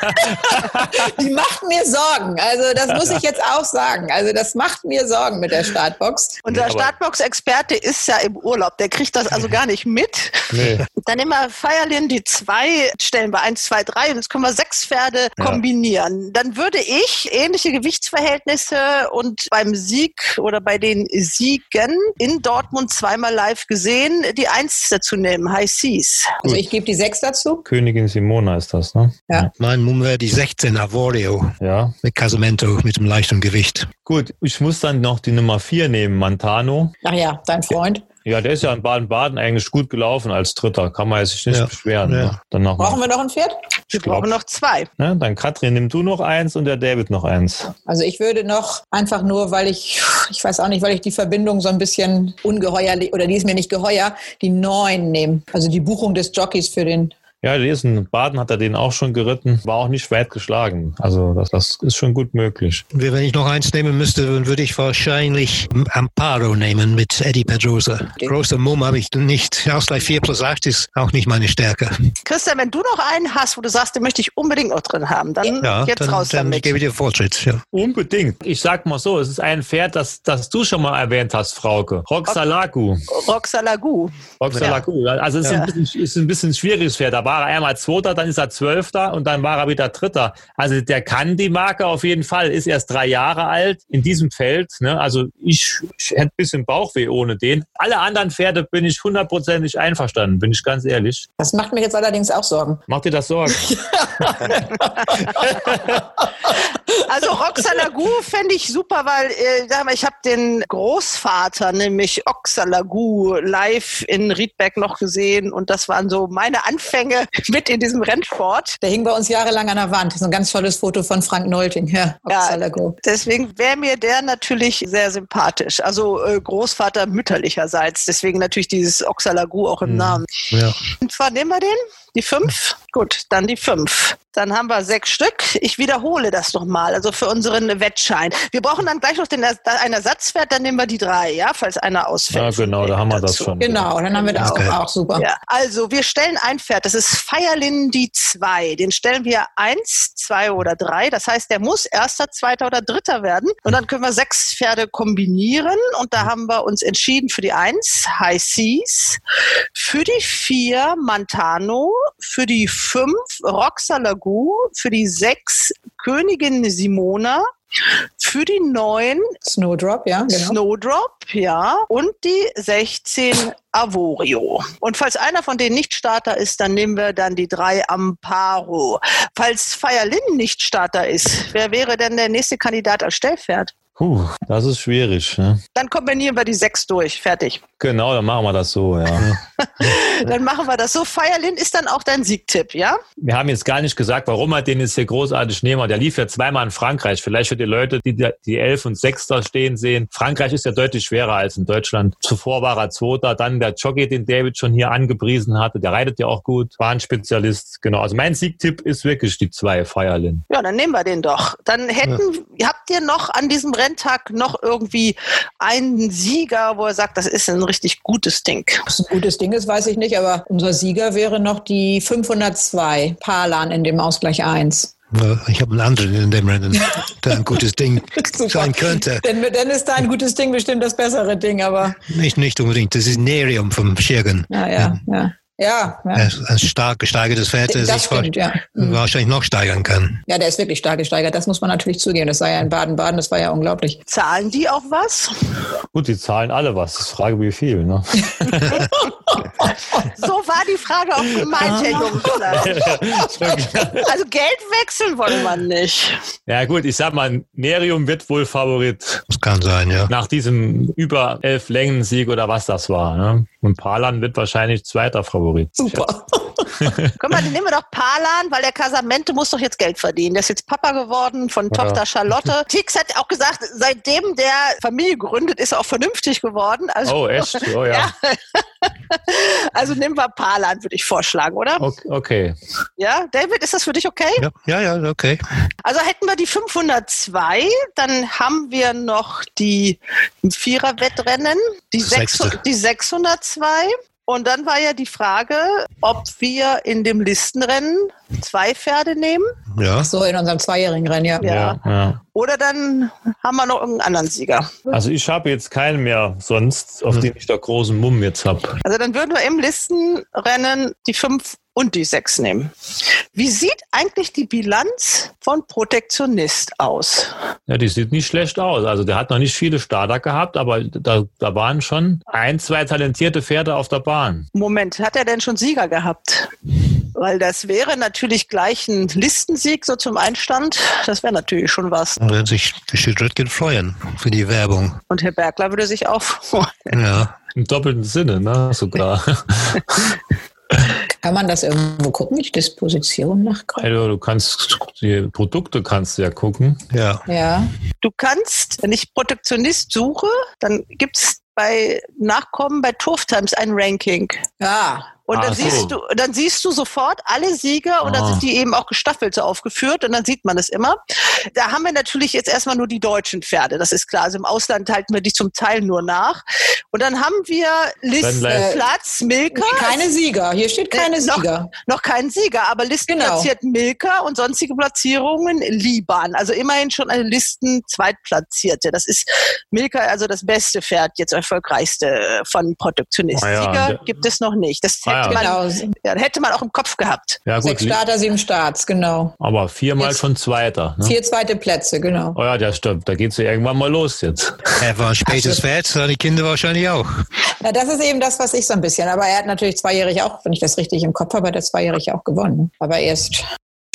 die macht mir Sorgen. Also das muss ich jetzt auch sagen. Also das macht mir Sorgen mit der Startbox. Unser Startbox-Experte ist ja im Urlaub, der kriegt das also gar nicht mit. Nee. Dann nehmen wir Feierlin, die zwei stellen wir eins, zwei, drei und jetzt können wir sechs Pferde kombinieren. Dann würde ich ähnliche Gewichtsverhältnisse und beim Sieg oder bei den Siegen in Dortmund zweimal live gesehen, die eins dazu nehmen, High Seas. Also ich gebe die sechs dazu. Königin Simona ist das, ne? Mein Mumm wäre die 16 Avorio Ja. mit Casamento mit dem leichten Gewicht. Gut, ich muss dann noch die Nummer vier nehmen, Montano. Ach ja, dein Freund. Ja, der ist ja in Baden-Baden eigentlich gut gelaufen als Dritter. Kann man sich nicht Ja. beschweren. Ja. Ne? Dann noch Brauchen wir noch ein Pferd? Wir brauchen noch zwei. ne? Dann Katrin, nimm du noch eins und der David noch eins. Also ich würde noch einfach nur, weil ich, ich weiß auch nicht, weil ich die Verbindung so ein bisschen ungeheuer, oder die ist mir nicht geheuer, die neun nehmen. Also die Buchung des Jockeys für den Ja, in Baden, hat er den auch schon geritten. War auch nicht weit geschlagen. Also das, das ist schon gut möglich. Wenn ich noch eins nehmen müsste, dann würde ich wahrscheinlich Amparo nehmen mit Eddie Pedrosa. Großer Mumm habe ich nicht. Ausgleich 4 plus 8 ist auch nicht meine Stärke. Christian, wenn du noch einen hast, wo du sagst, den möchte ich unbedingt noch drin haben, dann Ja, jetzt dann, raus dann damit. gebe ich dir Fortschritt. Ja. Unbedingt. Ich sag mal so, es ist ein Pferd, das, das du schon mal erwähnt hast, Frauke. Roxalaku. Roxalagu. Roxalaku. Also es ist, Ja. ein bisschen, ist ein bisschen ein schwieriges Pferd. Da war er einmal Zweiter, dann ist er Zwölfter und dann war er wieder Dritter. Also der kann die Marke auf jeden Fall, ist erst drei Jahre alt in diesem Feld. Ne? Also ich, ich hätte ein bisschen Bauchweh ohne den. Alle anderen Pferde bin ich hundertprozentig einverstanden, bin ich ganz ehrlich. Das macht mir jetzt allerdings auch Sorgen. Macht dir das Sorgen? Also Roxalagu fände ich super, weil äh, sag mal, ich habe den Großvater, nämlich Oxalagu, live in Riedberg noch gesehen und das waren so meine Anfänge mit in diesem Rennsport. Der hing bei uns jahrelang an der Wand. Das ist ein ganz tolles Foto von Frank Nolting. Ja, Oxalago. Deswegen wäre mir der natürlich sehr sympathisch. Also äh, Großvater mütterlicherseits. Deswegen natürlich dieses Oxalagu auch im Namen. Ja. Und zwar nehmen wir den? Die fünf? Gut, dann die fünf. Dann haben wir sechs Stück. Ich wiederhole das nochmal, also für unseren Wettschein. Wir brauchen dann gleich noch den, einen Ersatzwert, dann nehmen wir die drei, ja, falls einer ausfällt. Ja, genau, da haben wir das dazu. schon. Genau, dann haben wir das Okay. auch, auch super. Ja, also wir stellen ein Pferd, das ist Feierlin die zwei. Den stellen wir eins, zwei oder drei. Das heißt, der muss erster, zweiter oder dritter werden. Und dann können wir sechs Pferde kombinieren. Und da haben wir uns entschieden für die eins, High Seas, für die vier, Montano, für die fünf, Roxalagu, für die sechs, Königin Simona, für die 9 Snowdrop, ja, genau. Snowdrop, ja, und die 16 Avorio. Und falls einer von denen nicht Starter ist, dann nehmen wir dann die drei Amparo. Falls Fire Lin nicht Starter ist, wer wäre denn der nächste Kandidat als Stellpferd? Puh, das ist schwierig. Ne? Dann kombinieren wir die sechs durch. Fertig. Genau, dann machen wir das so, ja. dann machen wir das so. Feierlin ist dann auch dein Siegtipp, ja? Wir haben jetzt gar nicht gesagt, warum er den jetzt hier großartig nehmen. Der lief ja zweimal in Frankreich. Vielleicht für die Leute, die die elf und sechs da stehen sehen. Frankreich ist ja deutlich schwerer als in Deutschland. Zuvor war er Zweiter. Dann der Jockey, den David schon hier angepriesen hatte. Der reitet ja auch gut. War ein Spezialist. Genau. Also mein Siegtipp ist wirklich die zwei Feierlin. Ja, dann nehmen wir den doch. Dann hätten, ja. habt ihr noch an diesem Renntag noch irgendwie einen Sieger, wo er sagt, das ist ein richtig gutes Ding? Was ein gutes Ding ist, weiß ich nicht, aber unser Sieger wäre noch die 502 Palan in dem Ausgleich 1. Ich habe einen anderen in dem Rennen, der ein gutes Ding sein könnte. Denn, dann ist dein gutes Ding bestimmt das bessere Ding, aber. Nicht, nicht unbedingt. Das ist Nerium vom Schirgen. Ja, ja, ja. Ja, ja. Ein stark gesteigertes Pferd, das sich stimmt, ja. Mhm. wahrscheinlich noch steigern kann. Ja, der ist wirklich stark gesteigert. Das muss man natürlich zugeben. Das war ja in Baden-Baden, das war ja unglaublich. Zahlen die auch was? Gut, die zahlen alle was. Das ist Frage, wie viel. Ne? so war die Frage auch gemeint, Herr also Geld wechseln wollen wir nicht. Ja gut, ich sag mal, Nerium wird wohl Favorit. Das kann sein, ja. Nach diesem über elf Längen-Sieg oder was das war. Ne? Und Palan wird wahrscheinlich zweiter Favorit. Super. Guck mal, den nehmen wir doch Palan, weil der Casamente muss doch jetzt Geld verdienen. Der ist jetzt Papa geworden von ja. Tochter Charlotte. Tix hat auch gesagt, seitdem der Familie gründet, ist er auch vernünftig geworden. Also, oh, echt? Oh ja. ja. Also nehmen wir Palan, würde ich vorschlagen, oder? Okay. Ja, David, ist das für dich okay? Ja, ja, ja okay. Also hätten wir die 502, dann haben wir noch die Vierer-Wettrennen, die, die 602. Und dann war ja die Frage, ob wir in dem Listenrennen zwei Pferde nehmen. Ja. so, in unserem zweijährigen Rennen, ja. ja. ja. Oder dann haben wir noch irgendeinen anderen Sieger. Also ich habe jetzt keinen mehr sonst, auf mhm. den ich da großen Mumm jetzt habe. Also dann würden wir im Listenrennen die fünf und die sechs nehmen. Wie sieht eigentlich die Bilanz von Protektionist aus? Ja, die sieht nicht schlecht aus. Also der hat noch nicht viele Starter gehabt, aber da, da waren schon ein, zwei talentierte Pferde auf der Bahn. Moment, hat er denn schon Sieger gehabt? Weil das wäre natürlich gleich ein Listensieg so zum Einstand. Das wäre natürlich schon was. Und dann sich bestimmt Röttgen freuen für die Werbung. Und Herr Bergler würde sich auch freuen. Ja. Im doppelten Sinne, ne? Sogar. Kann man das irgendwo gucken, die Disposition nach Also du kannst die Produkte kannst du ja gucken. Ja. Ja. Du kannst, wenn ich Protektionist suche, dann gibt es bei Nachkommen bei Turf Times ein Ranking. Ja. Und dann, so. siehst du, dann siehst du sofort alle Sieger und ah. dann sind die eben auch gestaffelt so aufgeführt und dann sieht man es immer. Da haben wir natürlich jetzt erstmal nur die deutschen Pferde, das ist klar. Also im Ausland halten wir die zum Teil nur nach. Und dann haben wir Listenplatz, Milka. Keine Sieger, hier steht keine äh, Sieger. Noch, noch kein Sieger, aber Listenplatziert genau. Milka und sonstige Platzierungen Liban. Also immerhin schon eine Listen Zweitplatzierte. Das ist Milka also das beste Pferd, jetzt erfolgreichste von Protektionist. Ah, ja. Sieger gibt es noch nicht. Das ah, hätte, ja. man, ja, hätte man auch im Kopf gehabt. Ja, gut. Sechs Starter, sieben Starts, genau. Aber viermal jetzt schon Zweiter. Ne? Vier zweite Plätze, genau. Oh ja, das stimmt. Da geht es ja irgendwann mal los jetzt. Er war ein spätes Pferd, seine Kinder wahrscheinlich auch. Ja, das ist eben das, was ich so ein bisschen. Aber er hat natürlich zweijährig auch, wenn ich das richtig im Kopf habe, hat er zweijährig auch gewonnen. Aber erst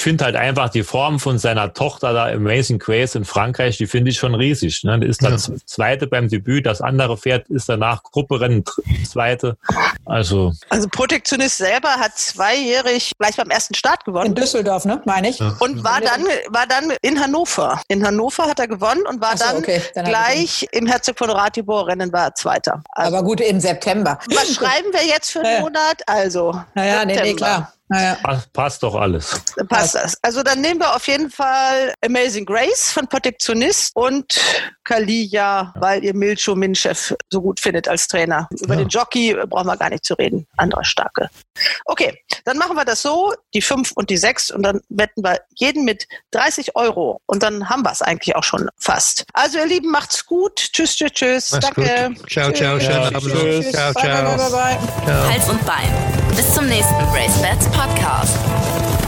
finde halt einfach die Form von seiner Tochter da Amazing Grace in Frankreich, die finde ich schon riesig. Ne? Die ist dann ja. Zweite beim Debüt, das andere Pferd ist danach Grupperennen Zweite. Also. Also Protektionist selber hat zweijährig gleich beim ersten Start gewonnen. In Düsseldorf, ne? Meine ich. Ja. Und war dann, war dann in Hannover. In Hannover hat er gewonnen und war so, dann, okay. dann gleich im Herzog von Ratibor Rennen war er Zweiter. Also, Aber gut, im September. Was schreiben wir jetzt für einen Monat? Also. Naja, nee, nee, klar. Naja. Passt doch alles. Passt das. Also dann nehmen wir auf jeden Fall Amazing Grace von Protektionist und Kalia, weil ihr Milcho Minchef so gut findet als Trainer. Über ja. den Jockey brauchen wir gar nicht zu reden. Anderer starke. Okay, dann machen wir das so, die 5 und die 6 und dann wetten wir jeden mit 30 Euro und dann haben wir es eigentlich auch schon fast. Also ihr Lieben, macht's gut. Tschüss, tschüss, tschüss. Macht's Danke. Gut. Ciao, ciao, ciao. Tschüss. Ciao, ciao. Bye, bye, bye, bye. Ciao. Hals und Bein. Bis zum nächsten Race Bats Podcast.